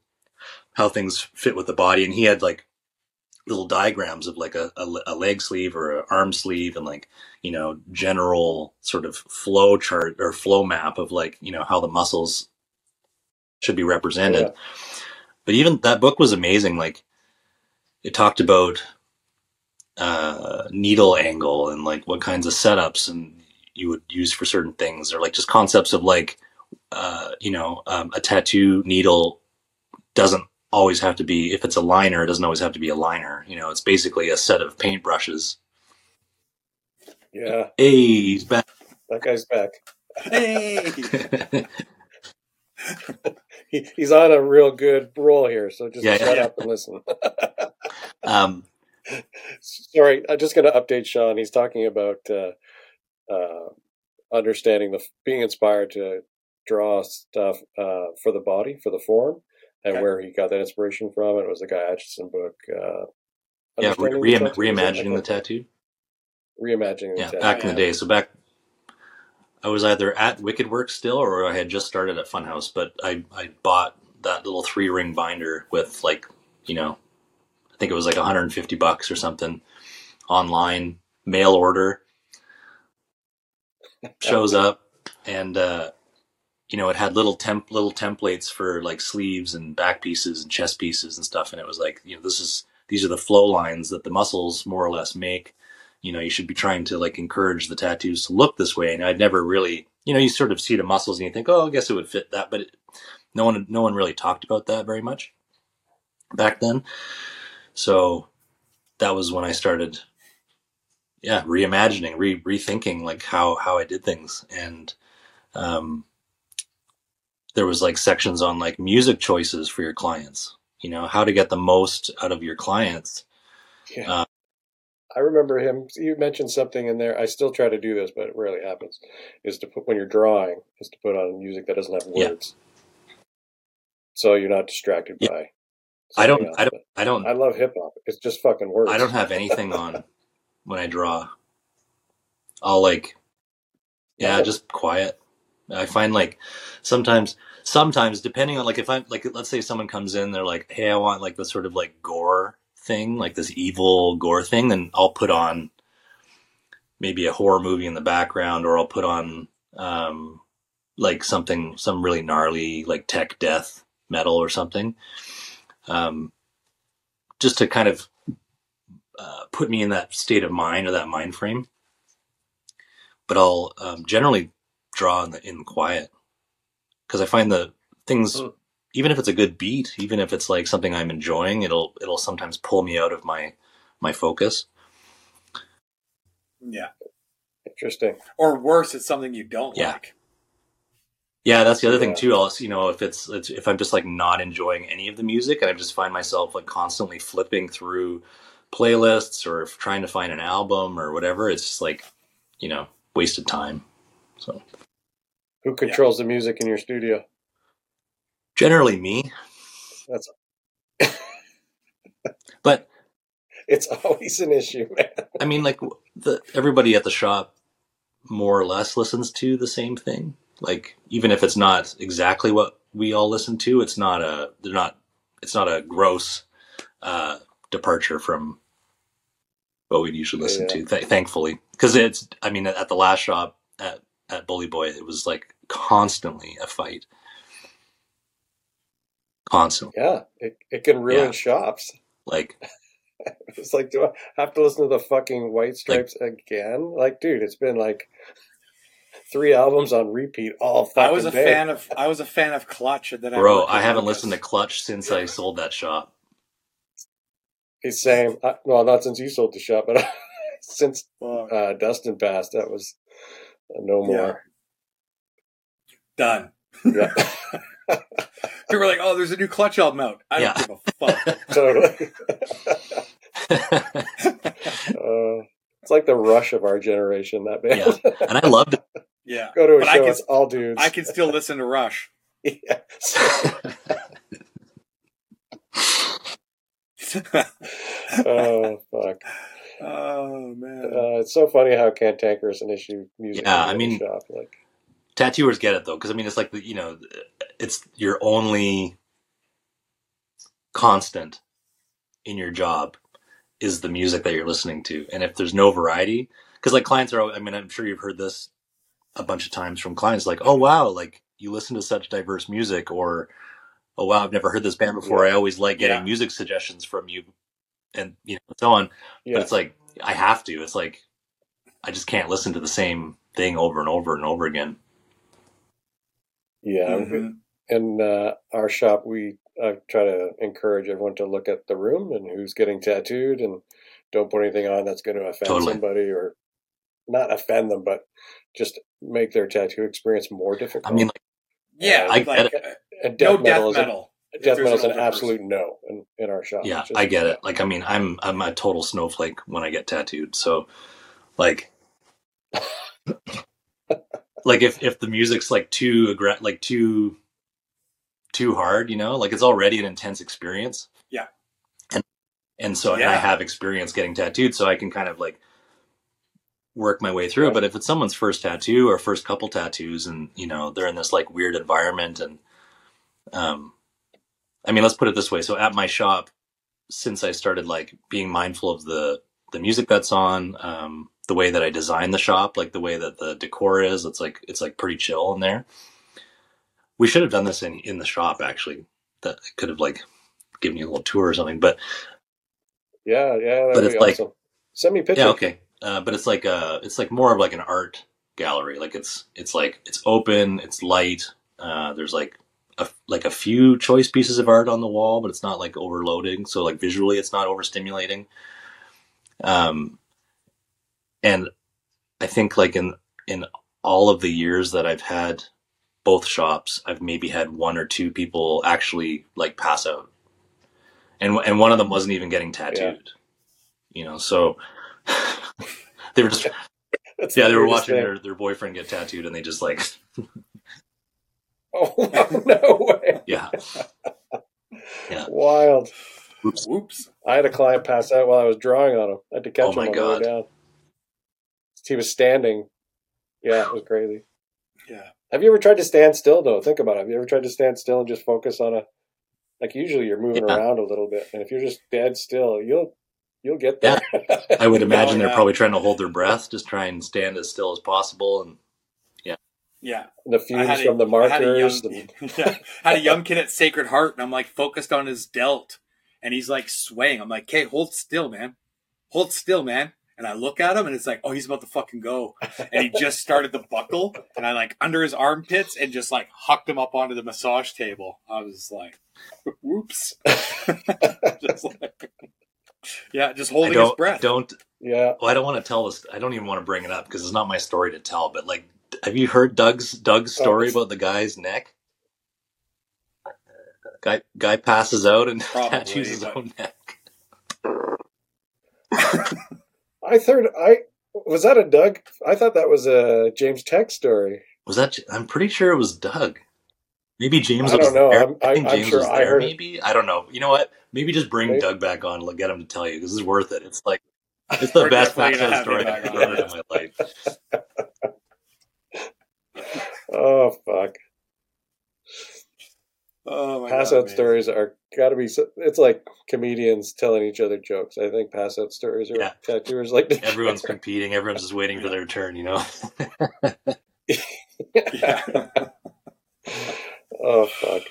how things fit with the body, and he had like little diagrams of like a, a, a leg sleeve or an arm sleeve and like you know general sort of flow chart or flow map of like you know how the muscles should be represented. But even that book was amazing like it talked about uh needle angle and like what kinds of setups and you would use for certain things or like just concepts of like uh you know um, a tattoo needle doesn't always have to be if it's a liner it doesn't always have to be a liner you know it's basically a set of paint brushes Yeah, hey he's back that guy's back. Hey, [laughs] he, he's on a real good roll here, so just Yeah, shut yeah. up and listen. [laughs] um Sorry, I'm just going to update Shawn. He's talking about uh, uh, understanding the being inspired to draw stuff uh, for the body, for the form, and Okay. where he got that inspiration from. It was the Guy Aitchison book. Uh, yeah re- Understanding the reim- Tattoo, is that reimagining the tattoo reimagining yeah tattoo. back in the day so back i was either at wicked works still or i had just started at funhouse but i i bought that little three ring binder with like you know i think it was like 150 bucks or something online mail order [laughs] shows up and uh you know it had little temp little templates for like sleeves and back pieces and chest pieces and stuff and it was like you know this is these are the flow lines that the muscles more or less make. You know you should be trying to like encourage the tattoos to look this way and i'd never really you know you sort of see the muscles and you think oh i guess it would fit that but it, no one no one really talked about that very much back then. So that was when i started yeah reimagining re- rethinking like how how i did things and um there was like sections on like music choices for your clients you know how to get the most out of your clients Yeah. Uh, I remember him. You mentioned something in there. I still try to do this, but it rarely happens. Is to put when you're drawing is to put on music that doesn't have Yeah. words, so you're not distracted by. I don't- else. I don't- I don't- I love hip hop. It's just fucking words. I don't have anything on when I draw. I'll like, [laughs] yeah, just quiet. I find like sometimes, sometimes depending on like if I'm like, let's say someone comes in, they're like, hey, I want like the sort of like gore thing, like this evil gore thing, then I'll put on maybe a horror movie in the background, or I'll put on um, like something, some really gnarly like tech death metal or something, um, just to kind of uh, put me in that state of mind or that mind frame. But I'll um, generally draw in the in quiet because I find the things, Hmm. even if it's a good beat, even if it's like something I'm enjoying, it'll it'll sometimes pull me out of my my focus. Yeah. Interesting. Or worse, it's something you don't Yeah. like. Yeah, that's the other thing too. I'll, you know, if it's, it's if I'm just like not enjoying any of the music, and I just find myself like constantly flipping through playlists or trying to find an album or whatever, it's just like, you know, wasted time. So Who controls the music in your studio? generally me, That's [laughs] but it's always an issue, [laughs] man. I mean, like the everybody at the shop more or less listens to the same thing. Like even if it's not exactly what we all listen to, it's not a they're not it's not a gross uh, departure from what we'd usually listen Yeah. to. Th- thankfully, because it's I mean at the last shop at at Bully Boy, it was like constantly a fight, constantly. Yeah, it, it can ruin Yeah. shops. Like [laughs] It's like, do I have to listen to the fucking White Stripes again? Like, dude, it's been like three albums on repeat all fucking I was a day. fan of I was a fan of Clutch and then I bro, I haven't Lucas. listened to Clutch since I sold that shop. He's saying, I, well, not since you sold the shop, but [laughs] since uh, Dustin passed, that was uh, no more. Done. Yeah, [laughs] People were like, "Oh, there's a new Clutch album out." I don't Yeah. give a fuck. [laughs] totally. uh, it's like the rush of our generation. That band. Yeah, and I loved it. Yeah, Go to a But I show. can- It's all dudes. I can still listen to Rush. [laughs] Yeah. oh fuck. Oh man. Uh, it's so funny how cantankerous an issue music Yeah, is I mean- shop. Like, tattooers get it though because i mean it's like the you know it's your only constant in your job is the music that you're listening to. And if there's no variety because like clients are i mean i'm sure you've heard this a bunch of times from clients like oh wow like you listen to such diverse music or oh wow i've never heard this band before. I always like getting Yeah. music suggestions from you and you know so on. Yeah. but it's like i have to. It's like i just can't listen to the same thing over and over and over again yeah, Mhm. in uh, our shop, we I try to encourage everyone to look at the room and who's getting tattooed, and don't put anything on that's going to offend Totally. somebody or not offend them, but just make their tattoo experience more difficult. i mean like Yeah, I like get uh, and no death death metal is metal. a, death metal is an older person. absolute no in, in our shop. Yeah, just- I get it. Like, I mean, I'm I'm a total snowflake when I get tattooed. So, like, [laughs] like if if the music's like too aggra- like too too hard, you know, like it's already an intense experience. Yeah. And and so and Yeah. I have experience getting tattooed, so I can kind of like work my way through it. But if it's someone's first tattoo or first couple tattoos, and you know they're in this like weird environment, and um, I mean, let's put it this way. So at my shop, since I started like being mindful of the the music that's on, um, the way that I design the shop, like the way that the decor is, it's like it's like pretty chill in there. We should have done this in in the shop actually. That could have like given you a little tour or something, but yeah, yeah. But it's like- awesome. Send me pictures. yeah, okay. Uh, but it's like uh it's like more of like an art gallery. Like it's it's like it's open, it's light. Uh, there's like a, like a few choice pieces of art on the wall, but it's not like overloading. So like visually, it's not overstimulating. Um, and I think like in in all of the years that I've had both shops, I've maybe had one or two people actually like pass out, and and one of them wasn't even getting tattooed. You know, so [laughs] they were just [laughs] yeah, they were watching thing. their, their boyfriend get tattooed, and they just like [laughs] Oh no way! yeah yeah. Wild. Oops. Whoops. I had a client pass out while I was drawing on him. I had to catch oh him. Oh him my on the God. way down. He was standing. Yeah, it was crazy. Yeah. Have you ever tried to stand still though? Think about it. Have you ever tried to stand still and just focus on a like usually you're moving Yeah. around a little bit and if you're just dead still, you'll You'll get there. [laughs] I would imagine they're yeah. probably trying to hold their breath, just try and stand as still as possible. And yeah, Yeah. the fumes had a- from the I had a markers. young- [laughs] yeah, had a young kid at Sacred Heart, and I'm like focused on his delt, and he's like swaying. I'm like, "Okay, hold still, man. Hold still, man." And I look at him, and it's like, "Oh, he's about to fucking go." And he just started the buckle, and I like under his armpits and just like hucked him up onto the massage table. I was like, "Whoops!" [laughs] just like, yeah, just I holding his breath. don't. Yeah. Well, I don't want to tell this. I don't even want to bring it up because it's not my story to tell. But like, have you heard Doug's Doug's Oh, story about the guy's neck? Guy guy passes out and [laughs] Probably, tattoos his but- own neck. [laughs] I third. I was that a Doug? I thought that was a James Tech story. Was that? I'm pretty sure it was Doug. Maybe James. I was don't know. There. I'm- I think I- I'm James sure was I there. heard it. maybe I don't know. You know what? Maybe just bring Maybe- Doug back on. Like, get him to tell you because it's worth it. It's like [laughs] it's the best definitely pass gonna out have story him I've ever heard in my life. [laughs] Oh fuck! Oh my pass God, out man. stories are got to be. It's like comedians telling each other jokes. I think pass out stories are Yeah. tattooers like to [laughs] Everyone's competing. Everyone's just waiting for their turn. You know. Yeah. [laughs] Oh fuck!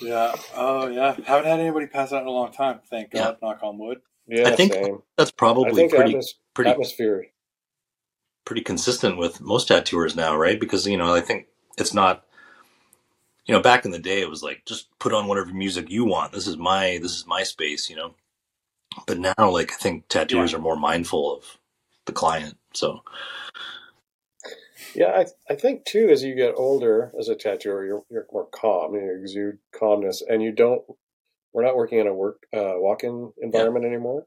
Yeah. Oh yeah. Haven't had anybody pass out in a long time. Thank Yeah. God. Knock on wood. Yeah, I think same. that's probably think pretty atmos- pretty atmosphere. pretty consistent with most tattooers now, right? Because you know, I think it's not. You know, back in the day, it was like just put on whatever music you want. This is my this is my space, you know. But now, like I think tattooers are more mindful of the client. So Yeah, I I think too. As you get older, as a tattooer, you're you're more calm. You exude calmness, and you don't. We're not working in a work uh, walk-in environment anymore.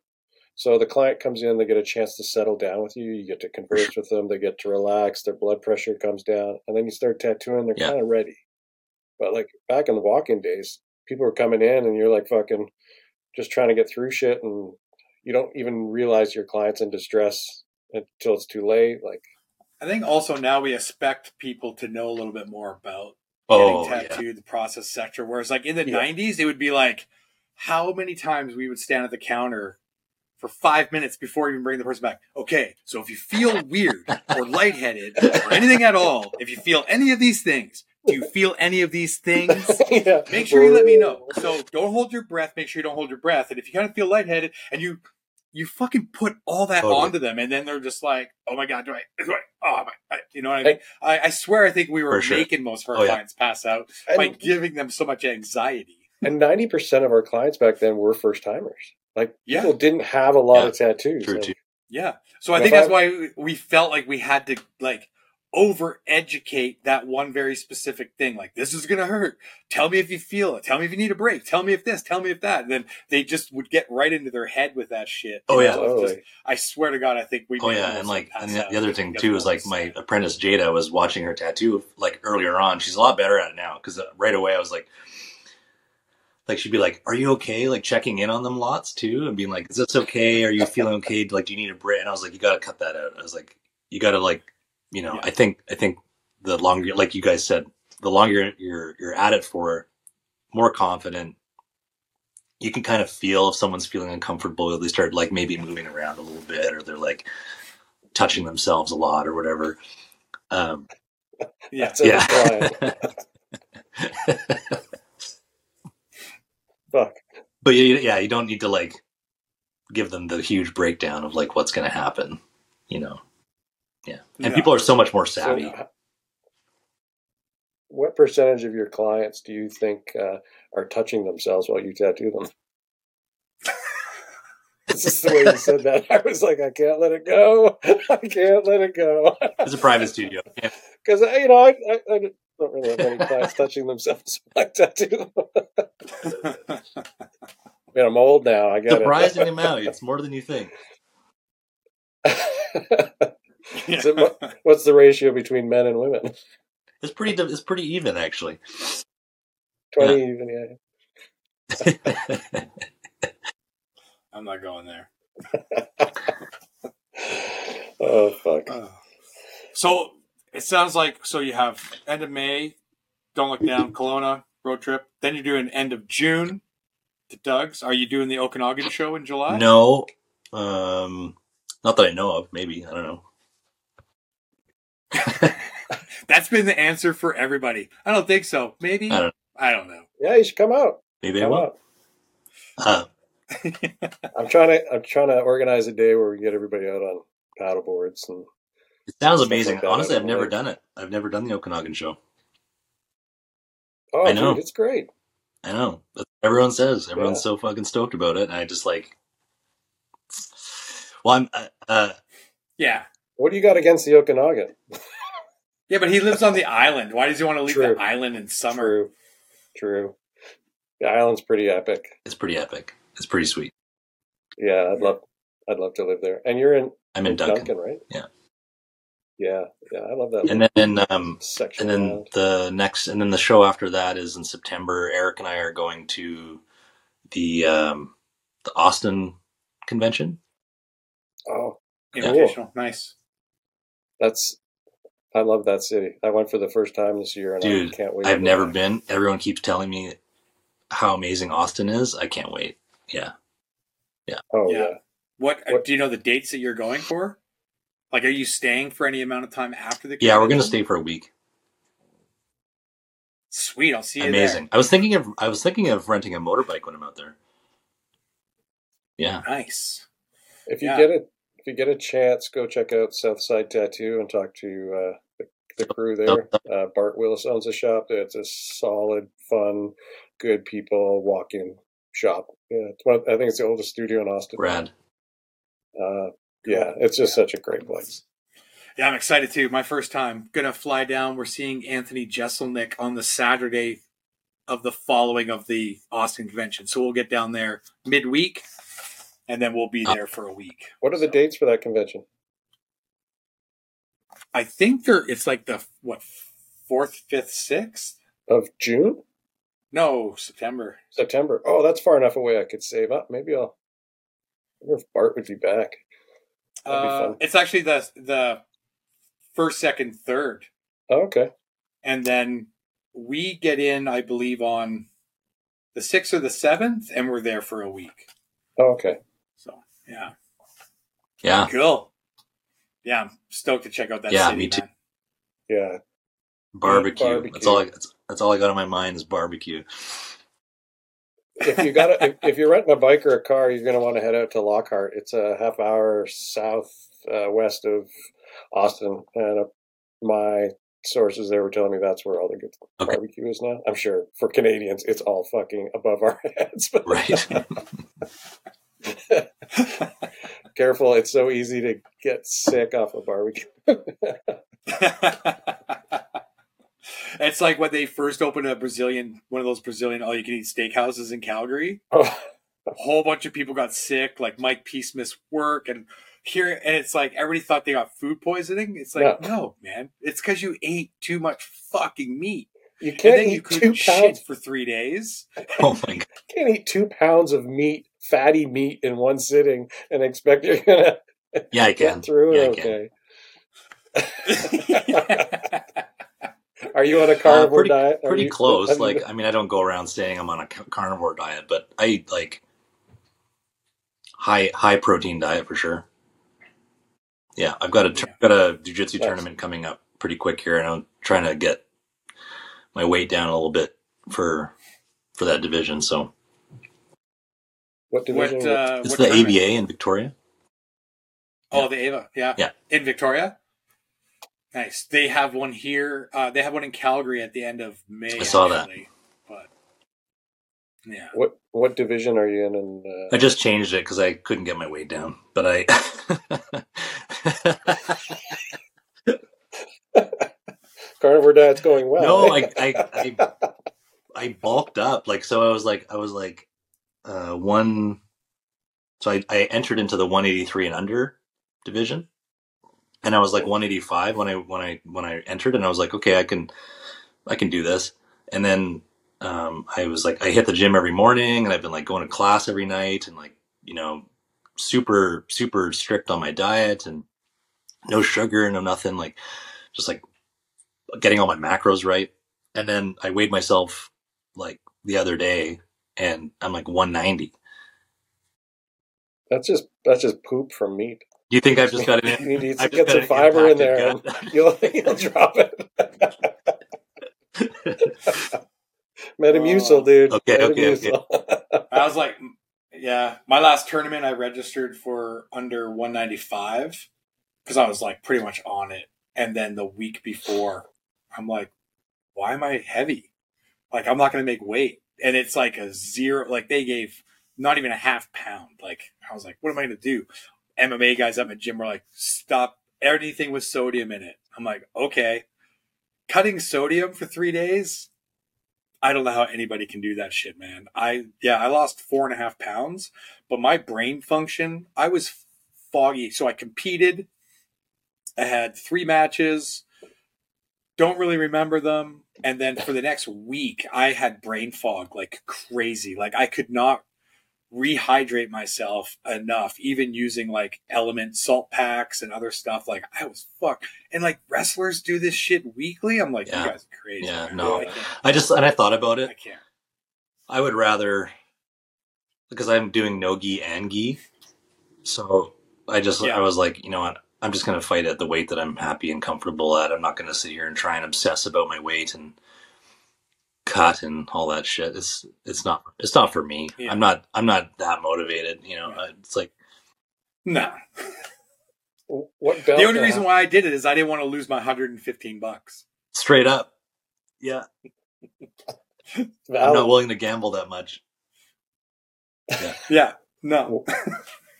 So the client comes in, they get a chance to settle down with you. You get to converse [laughs] with them. They get to relax. Their blood pressure comes down, and then you start tattooing. They're Yeah. kind of ready. But like back in the walk-in days, people were coming in, and you're like fucking just trying to get through shit, and you don't even realize your client's in distress until it's too late. Like I think also now we expect people to know a little bit more about Oh, getting yeah. tattooed, the process sector. Whereas like in the Yeah. '90s, it would be like how many times we would stand at the counter for five minutes before even bringing the person back. Okay, so if you feel weird or lightheaded or anything at all, if you feel any of these things, do you feel any of these things? [laughs] yeah. Make sure you let me know. So don't hold your breath. Make sure you don't hold your breath. And if you kind of feel lightheaded and you you fucking put all that oh, Totally. onto them, and then they're just like, "Oh my god, do I? Do I? Oh my!" I, you know what I mean? I, I swear, I think we were sure. making most of our Oh, yeah. clients pass out And- by giving them so much anxiety. And ninety percent of our clients back then were first timers. Like Yeah. people didn't have a lot Yeah, of tattoos. true Like, too. Yeah. So I think that's I- why we- we felt like we had to like over educate that one very specific thing. Like, this is going to hurt. Tell me if you feel it. Tell me if you need a break. Tell me if this, tell me if that. And then they just would get right into their head with that shit. Oh, yeah. know, it's just- I swear to God, I think we Oh yeah, and like, and the, the other thing too is like my apprentice Jada was watching her tattoo like earlier on. She's a lot better at it now because uh, right away I was like, like she'd be like, "Are you okay?" Like checking in on them lots too, and being like, "Is this okay? Are you feeling okay? Like, do you need a break?" And I was like, "You got to cut that out." I was like, "You got to like, you know." Yeah. I think I think the longer, like you guys said, the longer you're you're at it for, more confident. You can kind of feel if someone's feeling uncomfortable. They start like maybe moving around a little bit, or they're like touching themselves a lot, or whatever. Um, [laughs] yeah. That's every client. [laughs] Fuck. but yeah, yeah, you don't need to like give them the huge breakdown of like what's going to happen, you know. Yeah, and people are so much more savvy. h- what percentage of your clients do you think uh, are touching themselves while you tattoo them? [laughs] This is the way you said that. I was like, I can't let it go. [laughs] I can't let it go. It's a private studio. [laughs] Yeah. Because you know, I, I, I don't really have many clients touching themselves I tattoo them. I mean, I'm old now. I get Surprising it. amount. It's more than you think. [laughs] Is it what's the ratio between men and women? It's pretty. It's pretty even actually. Twenty even. Yeah. [laughs] I'm not going there. [laughs] Oh fuck. So it sounds like so you have end of May, don't look down, Kelowna road trip. Then you're doing end of June to Doug's. Are you doing the Okanagan show in July? No, Um, not that I know of. Maybe I don't know. [laughs] That's been the answer for everybody. I don't think so. Maybe I don't. I don't know. Yeah, you should come out. Maybe I Come will. out. Uh, [laughs] I'm trying to I'm trying to organize a day where we get everybody out on paddle boards and it sounds amazing. like Honestly, I I've never like. done it. I've never done the Okanagan show. oh, I know. dude, it's great. I know. That's what everyone says. Everyone's Yeah. so fucking stoked about it, and I just like. [sighs] Well, I'm. Uh, uh, Yeah. What do you got against the Okanagan? [laughs] Yeah, but he lives on the island. Why does he want to leave True. the island in summer? True, true. The island's pretty epic. it's pretty epic. It's pretty sweet. Yeah, I'd love I'd love to live there. And you're in I'm in Duncan. right? Yeah. Yeah, yeah, I love that. And little then, um, section and then around. the next, and then the show after that is in September. Eric and I are going to the um, the Austin convention. Oh, Invitational. Nice. That's I love that city. I went for the first time this year, and Dude, I can't wait. I've never back. been. Everyone keeps telling me how amazing Austin is. I can't wait. Yeah, yeah. Oh yeah. What, uh, do you know the dates that you're going for? Like, are you staying for any amount of time after the? Yeah, we're gonna stay for a week. Sweet, I'll see you Amazing. I was thinking of I was thinking of renting a motorbike when I'm out there. Yeah. Nice. If you Yeah. get it, if you get a chance, go check out Southside Tattoo and talk to uh, the, the crew there. Uh, Bart Willis owns a shop. It's a solid, fun, good people walk-in shop. Yeah, it's one, I think it's the oldest studio in Austin. Rad. Uh, yeah, it's just such a great place. Yeah, I'm excited too. My first time. Gonna fly down. We're seeing Anthony Jeselnik on the Saturday of the following of the Austin convention. So we'll get down there midweek, and then we'll be there for a week. What are the dates for that convention? I think there. It's like the what fourth, fifth, sixth Of June, No, September. September. Oh, that's far enough away. I could save up. Maybe I'll. I wonder if Bart would be back. That'd be Uh, fun. it's actually the the first, second, third, Oh, okay. and then we get in, I believe, on the sixth or the seventh, and we're there for a week. Oh, okay. So yeah, Yeah. cool. Yeah, I'm stoked to check out that Yeah, city. me too. man. Yeah. Barbecue. Barbecue. That's all. I, that's, that's all I got on my mind is barbecue. if you got if, if you're renting a bike or a car, you're going to want to head out to Lockhart. It's a half hour south uh, west of Austin, and uh, my sources there were telling me that's where all the good barbecue is now. I'm sure for Canadians, it's all fucking above our [laughs] heads. But Right. [laughs] careful, it's so easy to get sick off of barbecue. [laughs] It's like when they first opened a Brazilian, one of those Brazilian all-you-can-eat steakhouses in Calgary. Oh. A whole bunch of people got sick. Like Mike Peace missed work, and here, and it's like everybody thought they got food poisoning. It's like, Yeah. no, man, it's because you ate too much fucking meat. You can't then you eat couldn't two shit pounds. for three days. [laughs] Oh my god. You can't eat two pounds of meat, fatty meat, in one sitting and expect you're gonna [laughs] Yeah, I get can. through Yeah, it okay. [laughs] Are you on a Uh, carnivore pretty, diet? Are Pretty you- [laughs] close. you- Like, I mean, I don't go around saying I'm on a carnivore diet, but I eat like high high protein diet for sure. Yeah, I've got a got a jujitsu Nice. tournament coming up pretty quick here, and I'm trying to get my weight down a little bit for for that division. So what What? division? Uh, it's what the tournament? ABA in Victoria. Oh, the Ava. Yeah. Yeah. In Victoria. Nice. They have one here. Uh, they have one in Calgary at the end of May. I saw that. But yeah. what what division are you in? And uh, I just changed it because I couldn't get my weight down, but I [laughs] carnivore diet's going well. no, eh? I, I, I, I bulked up. Like, so I was like, I was like, uh, one, so I, I entered into the 183 and under division and I was like 185 when I, when I, when I entered and I was like, okay, I can, I can do this. And then, um, I was like, I hit the gym every morning and I've been like going to class every night and like, you know, super, super strict on my diet and no sugar, no nothing, like just like getting all my macros right. And then I weighed myself like the other day and I'm like 190. That's just that's just poop from meat. Do you think I've just [laughs] got an? You need to get some fiber in there, and [laughs] you'll you'll drop it. [laughs] Metamucil, oh. dude. Okay, okay, okay. I was like, yeah, my last tournament I registered for under 195 because I was like pretty much on it. And then the week before, I'm like, why am I heavy? Like, I'm not going to make weight. And it's like a zero, like they gave not even a half pound. Like, I was like, what am I going to do? MMA guys at my gym were like, stop anything with sodium in it. I'm like, okay. Cutting sodium for three days, I don't know how anybody can do that shit, man. I yeah, I lost four and a half pounds, but my brain function, I was foggy. So I competed. I had three matches. Don't really remember them. And then for the next week, I had brain fog like crazy. Like I could not rehydrate myself enough, even using like element salt packs and other stuff. Like I was fucked. And like wrestlers do this shit weekly. I'm like, Yeah. you guys are crazy. Yeah, man. no. I. I just and I thought about it. I can't. I would rather because I'm doing no gi and gi. So I just Yeah. I was like, you know what? I'm just gonna fight at the weight that I'm happy and comfortable at. I'm not gonna sit here and try and obsess about my weight and cut and all that shit. It's it's not it's not for me. Yeah. I'm not I'm not that motivated. You know, it's like No. [laughs] What belt? The only reason why I did it is I didn't want to lose my 115 bucks. straight up. Yeah, [laughs] I'm not willing to gamble that much. Yeah. [laughs] No.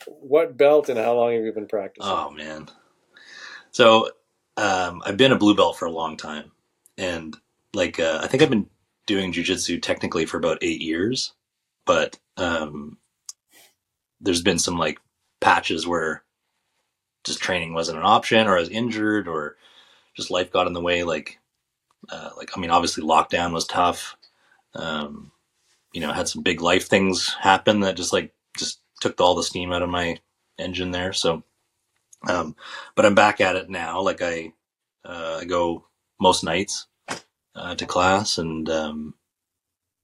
What belt and how long have you been practicing? Oh man. So um, I've been a blue belt for a long time, and like uh, I think I've been doing jujitsu technically for about eight years, but um, there's been some like patches where just training wasn't an option, or I was injured, or just life got in the way. Like, uh, like I mean, obviously lockdown was tough. Um, you know, had some big life things happen that just like just took all the steam out of my engine there. So, um, but I'm back at it now. Like I, uh, I go most nights uh, to class, and um,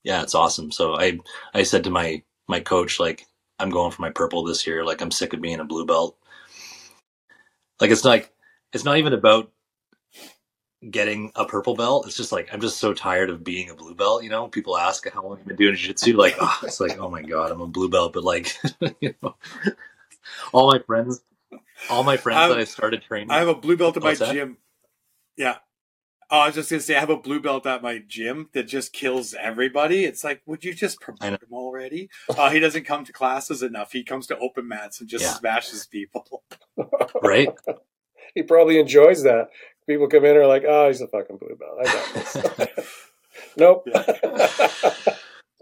yeah, it's awesome. So I, I said to my my coach, like, I'm going for my purple this year. Like, I'm sick of being a blue belt. Like, it's like it's not even about getting a purple belt. It's just like I'm just so tired of being a blue belt. You know, people ask how long you've been doing jiu-jitsu. Like, oh, it's like, oh my god, I'm a blue belt. But like, [laughs] you know, all my friends, all my friends I'm- that I started training. I have a blue belt at my that? gym. Yeah. Oh, I was just gonna say I have a blue belt at my gym that just kills everybody. It's like, would you just promote him already? Uh, he doesn't come to classes enough. He comes to open mats and just Yeah. smashes people. [laughs] right? He probably enjoys that. People come in and are like, "Oh, he's a fucking blue belt." I got this. [laughs] nope. [laughs]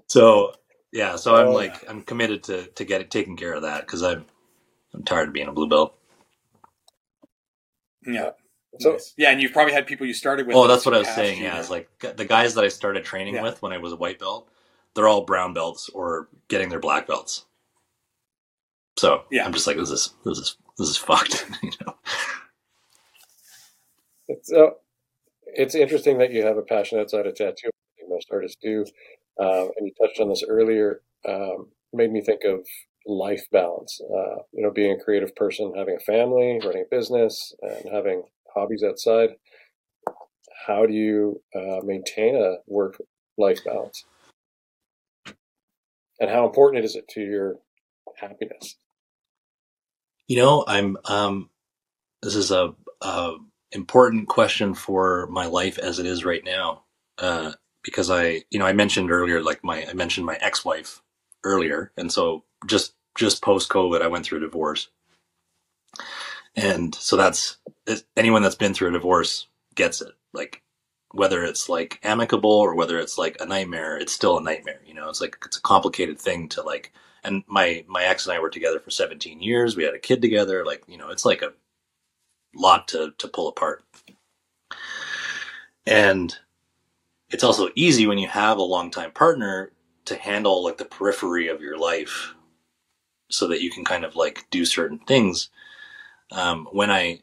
So yeah, so I'm Oh, like I'm committed to to get it taken care of that because I'm I'm tired of being a blue belt. Yeah. So Nice. yeah, and you've probably had people you started with. Oh, that's what I was saying. you Yeah, it's like the guys that I started training Yeah. with when I was a white belt, they're all brown belts or getting their black belts. So Yeah. I'm just like, this is this is this is fucked. [laughs] you know? It's uh, it's interesting that you have a passion outside of tattoo. Most artists do, um, and you touched on this earlier. Um, made me think of life balance. Uh, you know, being a creative person, having a family, running a business, and having hobbies outside. How do you uh, maintain a work life balance? And how important is it to your happiness? You know, I'm um this is a, a important question for my life as it is right now. Uh because I you know, I mentioned earlier like my I mentioned my ex-wife earlier and so just just post COVID I went through a divorce. And so that's anyone that's been through a divorce gets it. Like whether it's like amicable or whether it's like a nightmare, it's still a nightmare. You know, it's like it's a complicated thing to like. And my my ex and I were together for 17 years. We had a kid together. Like you know, it's like a lot to to pull apart. And it's also easy when you have a longtime partner to handle like the periphery of your life, so that you can kind of like do certain things. Um, when I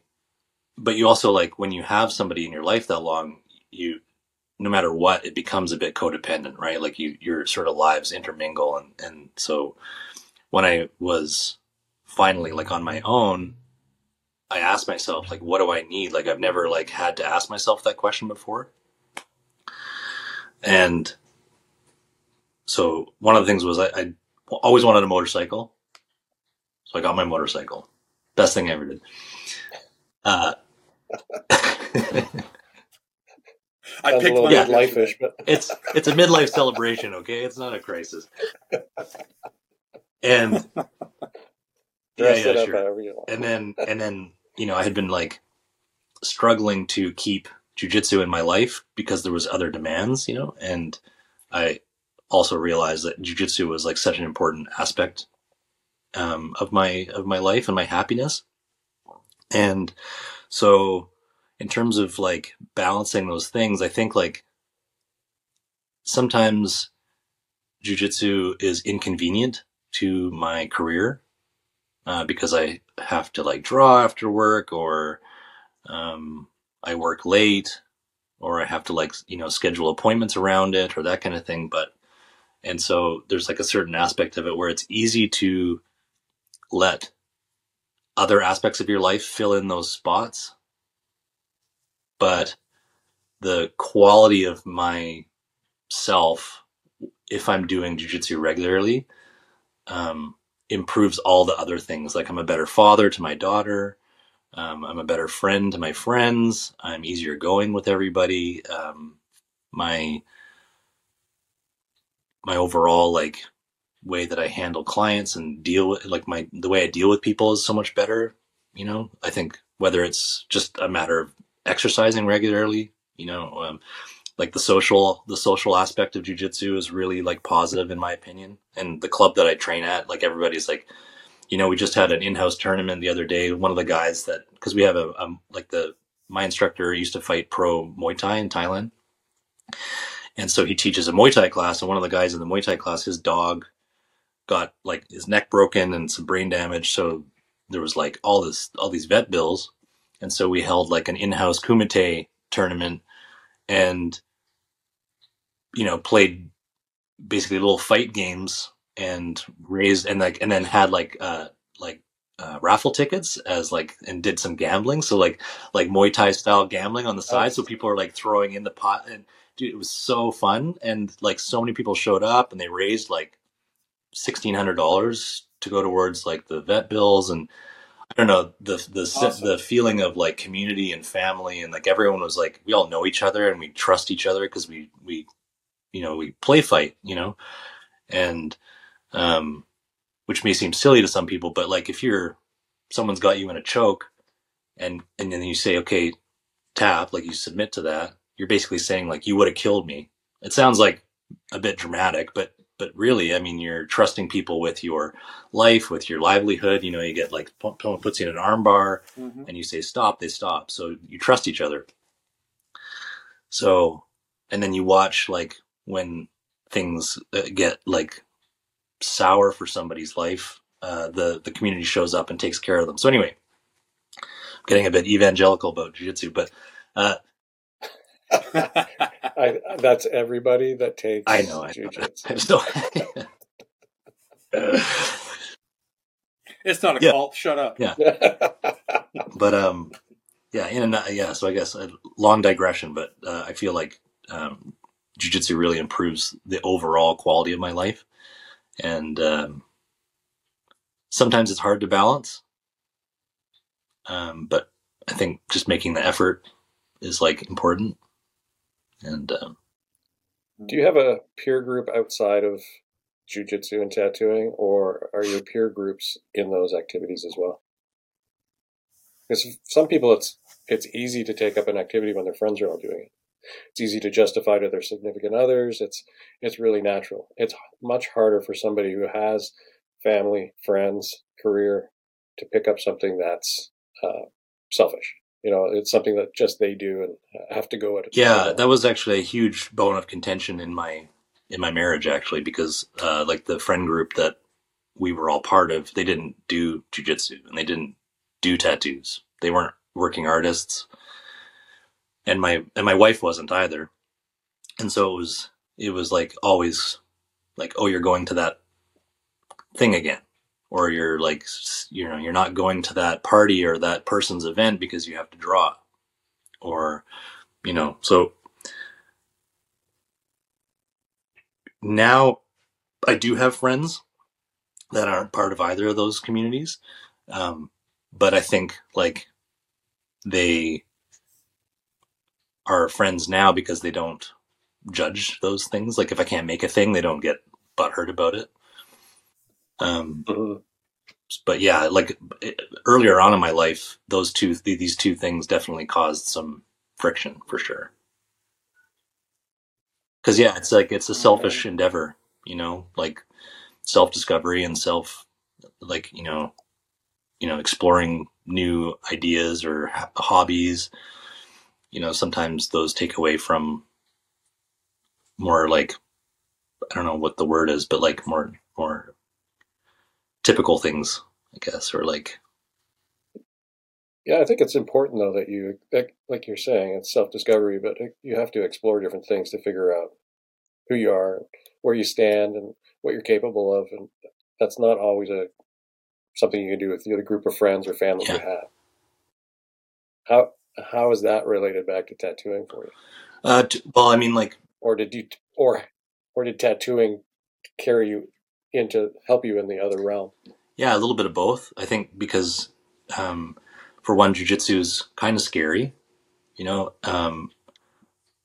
but you also like when you have somebody in your life that long you no matter what it becomes a bit codependent right like you your sort of lives intermingle and and so when i was finally, like on my own, I asked myself, like, what do I need? Like, I've never like had to ask myself that question before. And so one of the things was I, I always wanted a motorcycle. So I got my motorcycle. Best thing I ever did. Uh, [laughs] I Sounds picked little my midlife-ish, but [laughs] it's it's a midlife celebration, okay? It's not a crisis. And [laughs] Dress it up however. And then and then you know I had been like struggling to keep jujitsu in my life because there was other demands, you know, and I also realized that jujitsu was like such an important aspect um, of my of my life and my happiness. And so, in terms of like balancing those things, I think like sometimes jujitsu is inconvenient to my career uh, because I have to like draw after work or um, I work late or I have to like you know schedule appointments around it or that kind of thing. But and so there's like a certain aspect of it where it's easy to let other aspects of your life fill in those spots. But the quality of my self, if I'm doing jujitsu regularly, um, improves all the other things. Like I'm a better father to my daughter. Um, I'm a better friend to my friends. I'm easier going with everybody. Um, my my overall like way that I handle clients and deal with like my the way I deal with people is so much better. You know, I think whether it's just a matter of exercising regularly, you know, um, like the social the social aspect of jujitsu is really like positive in my opinion. And the club that I train at, like everybody's like, you know, we just had an in-house tournament the other day. One of the guys that because we have a um, like the my instructor used to fight pro Muay Thai in Thailand. And so he teaches a Muay Thai class, and one of the guys in the Muay Thai class, his dog got like his neck broken and some brain damage. So there was like all this, all these vet bills. And so we held like an in-house kumite tournament and, you know, played basically little fight games and raised and like, and then had like, uh, like, uh, raffle tickets as like, and did some gambling. So like, like Muay Thai style gambling on the side. So people are like throwing in the pot and dude, it was so fun. And like so many people showed up and they raised like, sixteen hundred dollars to go towards like the vet bills and I don't know the the Awesome. the feeling of like community and family and like everyone was like we all know each other and we trust each other because we we you know we play fight you know? And um which may seem silly to some people but like if you're someone's got you in a choke and and then you say okay tap like you submit to that you're basically saying like you would have killed me. It sounds like a bit dramatic but but really i mean you're trusting people with your life with your livelihood you know you get like someone puts you in an arm bar Mhm. and you say stop they stop so you trust each other. So and then you watch like when things uh, get like sour for somebody's life uh, the the community shows up and takes care of them so anyway I'm getting a bit evangelical about jiu-jitsu but uh, [laughs] I, that's everybody that takes I know, I know. jujitsu. I [laughs] just don't. It's not a Yeah. cult. Shut up. Yeah. [laughs] but um, yeah, in a, yeah. So I guess a long digression, but uh, I feel like um, jujitsu really improves the overall quality of my life, and um, sometimes it's hard to balance. Um, but I think just making the effort is like important, and um, Do you have a peer group outside of jujitsu and tattooing, or are your peer groups in those activities as well? Because some people, it's it's easy to take up an activity when their friends are all doing it. It's easy to justify to their significant others. It's it's really natural. It's much harder for somebody who has family, friends, career to pick up something that's uh, selfish. You know, it's something that just they do and have to go at. Yeah, that was actually a huge bone of contention in my in my marriage actually because uh, like the friend group that we were all part of, they didn't do jujitsu and they didn't do tattoos. They weren't working artists, and my and my wife wasn't either. And so it was it was like always like oh you're going to that thing again, or you're like you know you're not going to that party or that person's event because you have to draw or you know so now i do have friends that aren't part of either of those communities um, but i think like they are friends now because they don't judge those things. Like if i can't make a thing they don't get butthurt about it. Um, but yeah, like it- earlier on in my life, those two th- these two things definitely caused some friction for sure. Because yeah, it's like it's a selfish endeavor, you know, like self discovery and self, like you know, you know, exploring new ideas or h- hobbies. You know, sometimes those take away from more like I don't know what the word is, but like more more typical things, I guess, or like Yeah, I think it's important though that you, like, you're saying, it's self discovery, but you have to explore different things to figure out who you are, where you stand, and what you're capable of, and that's not always a something you can do with the other group of friends or family you have. How how is that related back to tattooing for you? Uh, t- well, I mean, like, or did you, or or did tattooing carry you into help you in the other realm? Yeah, a little bit of both. I think because, um, for one, jujitsu is kind of scary. You know, um,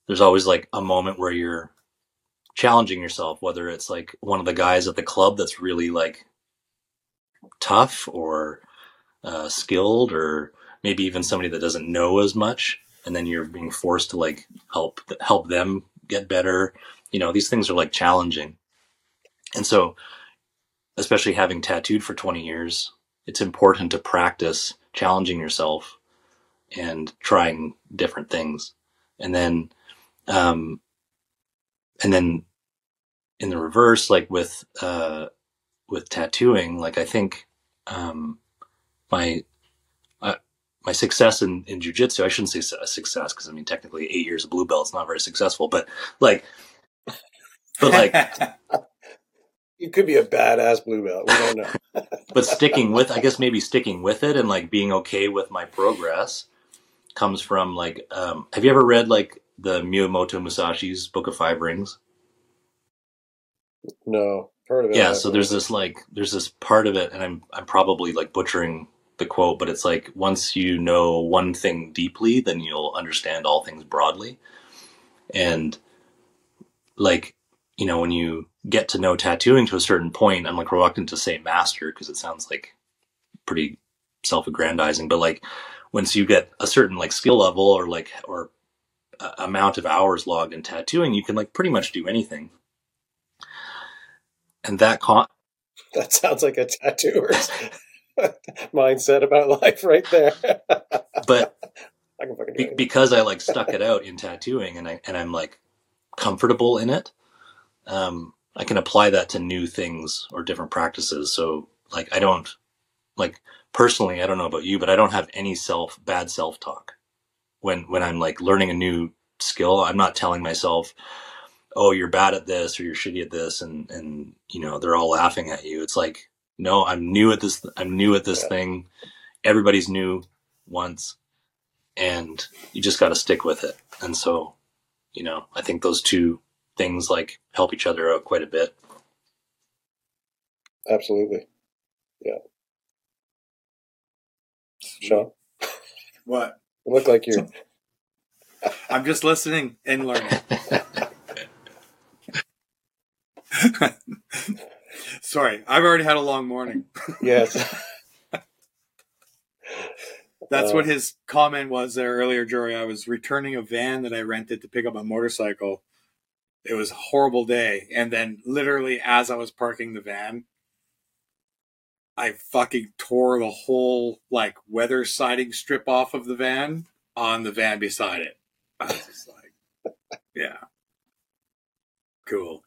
there's always like a moment where you're challenging yourself, whether it's like one of the guys at the club that's really like tough or uh, skilled, or maybe even somebody that doesn't know as much, and then you're being forced to like help help them get better. You know, these things are like challenging, and so especially having tattooed for 20 years, it's important to practice challenging yourself and trying different things. And then, um, and then in the reverse, like with, uh, with tattooing, like I think, um, my, my success in, in jujitsu, I shouldn't say su- success because I mean, technically eight years of blue belt is not very successful, but like, but like, [laughs] You could be a badass blue belt. We don't know. [laughs] but sticking with i guess maybe sticking with it and like being okay with my progress comes from like um have you ever read like the miyamoto musashi's book of five rings no, heard of it. yeah so there's this like there's this part of it and i'm i'm probably like butchering the quote but it's like once you know one thing deeply then you'll understand all things broadly. And like you know when you get to know tattooing to a certain point i'm like reluctant to say master because it sounds like pretty self-aggrandizing but like once you get a certain like skill level or like or amount of hours logged in tattooing you can like pretty much do anything. And that con That sounds like a tattooer's [laughs] [laughs] mindset about life right there. [laughs] but [laughs] I can fucking be- because I like stuck it out in tattooing and I and I'm like comfortable in it, um, I can apply that to new things or different practices. So like I don't like personally, I don't know about you, but I don't have any self bad self talk when when I'm like learning a new skill. I'm not telling myself, "Oh, you're bad at this" or "You're shitty at this," and and you know they're all laughing at you. It's like, no, I'm new at this. I'm new at this thing. Everybody's new once and you just got to stick with it. And so, you know, I think those two things like help each other out quite a bit. Absolutely. Yeah. Shawn, What? you look like you're. [laughs] I'm just listening and learning. [laughs] Sorry, I've already had a long morning. Yes. [laughs] That's Uh, what his comment was there earlier, Jory. I was returning a van that I rented to pick up a motorcycle. It was a horrible day. And then, literally, as I was parking the van, I fucking tore the whole, like, weather siding strip off of the van on the van beside it. I was just like, [laughs] yeah. Cool.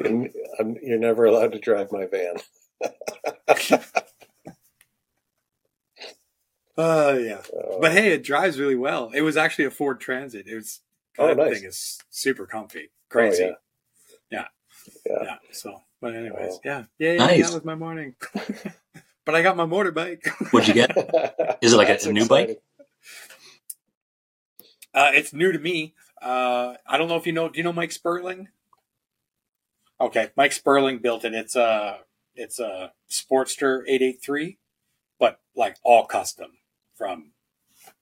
You're, I'm- you're never allowed to drive my van. Uh, [laughs] yeah. Uh, But hey, it drives really well. It was actually a Ford Transit. It was, Oh, that nice. thing is super comfy. Crazy. yeah. yeah. Yeah. Yeah. So, but anyways, Wow. yeah. Yeah. Yeah. Nice. That was my morning. [laughs] but I got my motorbike. What'd you get? Is it like a, a new bike? Uh, it's new to me. Uh, I don't know if you know. Do you know Mike Sperling? Okay, Mike Sperling built it. It's a it's a Sportster 883, but like all custom from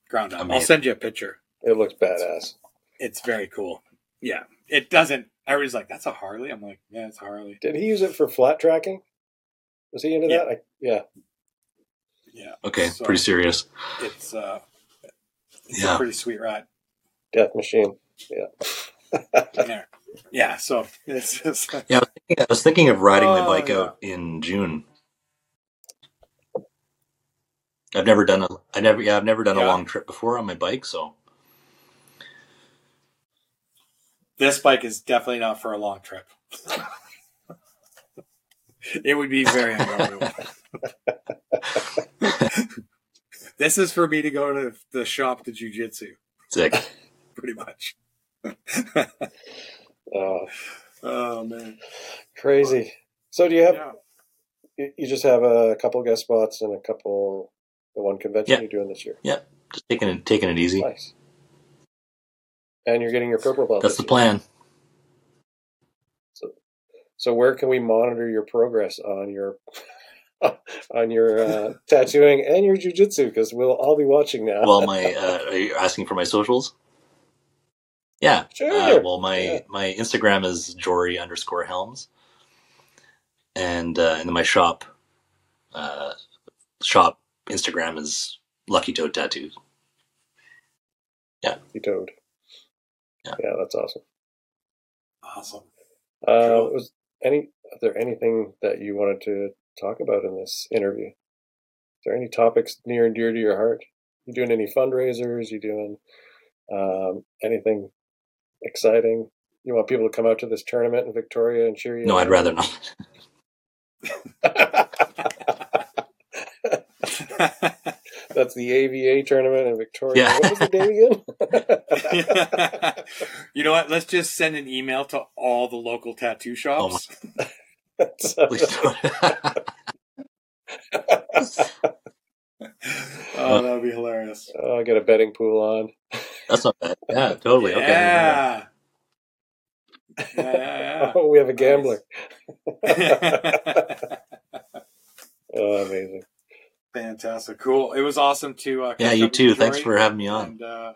ground up. I'll send you a picture. It looks badass. It's very cool. Yeah, it doesn't. Everybody's like, "That's a Harley." I'm like, "Yeah, it's Harley." Did he use it for flat tracking? Was he into Yeah. that? I, yeah. Yeah. Okay, So, pretty serious. It's uh, it's Yeah. a pretty sweet ride. Death machine. Yeah. yeah. Yeah. So it's just [laughs] Yeah, I was thinking, I was thinking of riding my Oh, bike yeah. out in June. I've never done a I never yeah I've never done a long trip before on my bike, so this bike is definitely not for a long trip. [laughs] it would be very uncomfortable. [laughs] this is for me to go to the shop to jujitsu, sick. pretty much. Uh, Oh man, crazy. So do you have? Yeah. You, you just have a couple guest spots and a couple. The one convention Yeah. you're doing this year. Yep, just taking it taking it easy. Nice. And you're getting your purple belt. That's the year. plan. So, so where can we monitor your progress on your [laughs] on your uh, tattooing and your jujitsu? Because we'll all be watching now. Well, my [laughs] uh, are you asking for my socials? Yeah. Sure. Uh, well, my Yeah. my Instagram is Jory underscore Helmes, and uh, and then my shop uh, shop Instagram is Lucky Toad Tattoo. Yeah. You toad. Yeah. yeah, that's awesome. awesome. Uh, was any? Is there anything that you wanted to talk about in this interview? Is there any topics near and dear to your heart? You doing any fundraisers? You doing um, anything exciting? You want people to come out to this tournament in Victoria and cheer you? No, on? I'd rather not. [laughs] [laughs] That's the AVA tournament in Victoria. Yeah. What was the date again? [laughs] you know what? Let's just send an email to all the local tattoo oh shops. Please don't. oh, that would be hilarious. Oh, I'll get a betting pool on. That's not bad. Yeah, totally. Okay. Yeah. Yeah, yeah, yeah. Oh, we have a gambler. [laughs] oh, amazing. Fantastic, cool. It was awesome to. Uh, Yeah, you up with too. Thanks for having me on. And uh,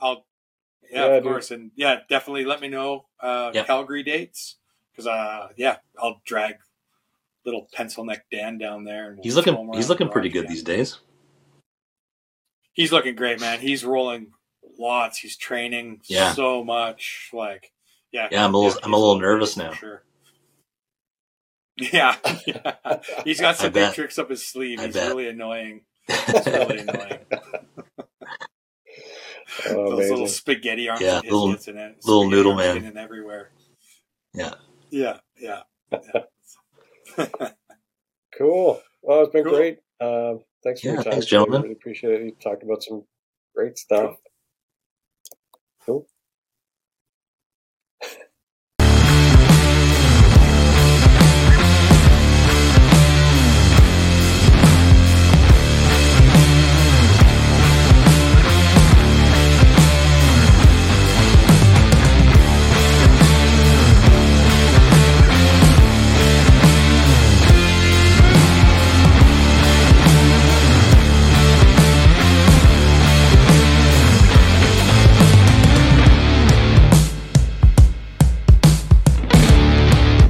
I'll, yeah, Yeah, of dude. course, and yeah, definitely let me know uh, Yep. Calgary dates because uh, yeah, I'll drag little pencil neck Dan down there. And we'll He's looking he's looking pretty good again. these days. He's looking great, man. He's rolling lots. He's training Yeah. so much. Like, yeah, Yeah, I'm a little I'm a little nervous now. Sure. [laughs] Yeah, yeah. he's got some big tricks up his sleeve. I He's bet. really annoying. [laughs] He's really annoying. Oh, [laughs] Those amazing. little spaghetti arms Yeah, little- in it. little Spaghetti noodle man. getting everywhere. Yeah. Yeah, yeah. Cool. Well, it's been Cool. great. Um, thanks for Yeah, your time. thanks, today. gentlemen. Really appreciate it. You talked about some great stuff. Cool.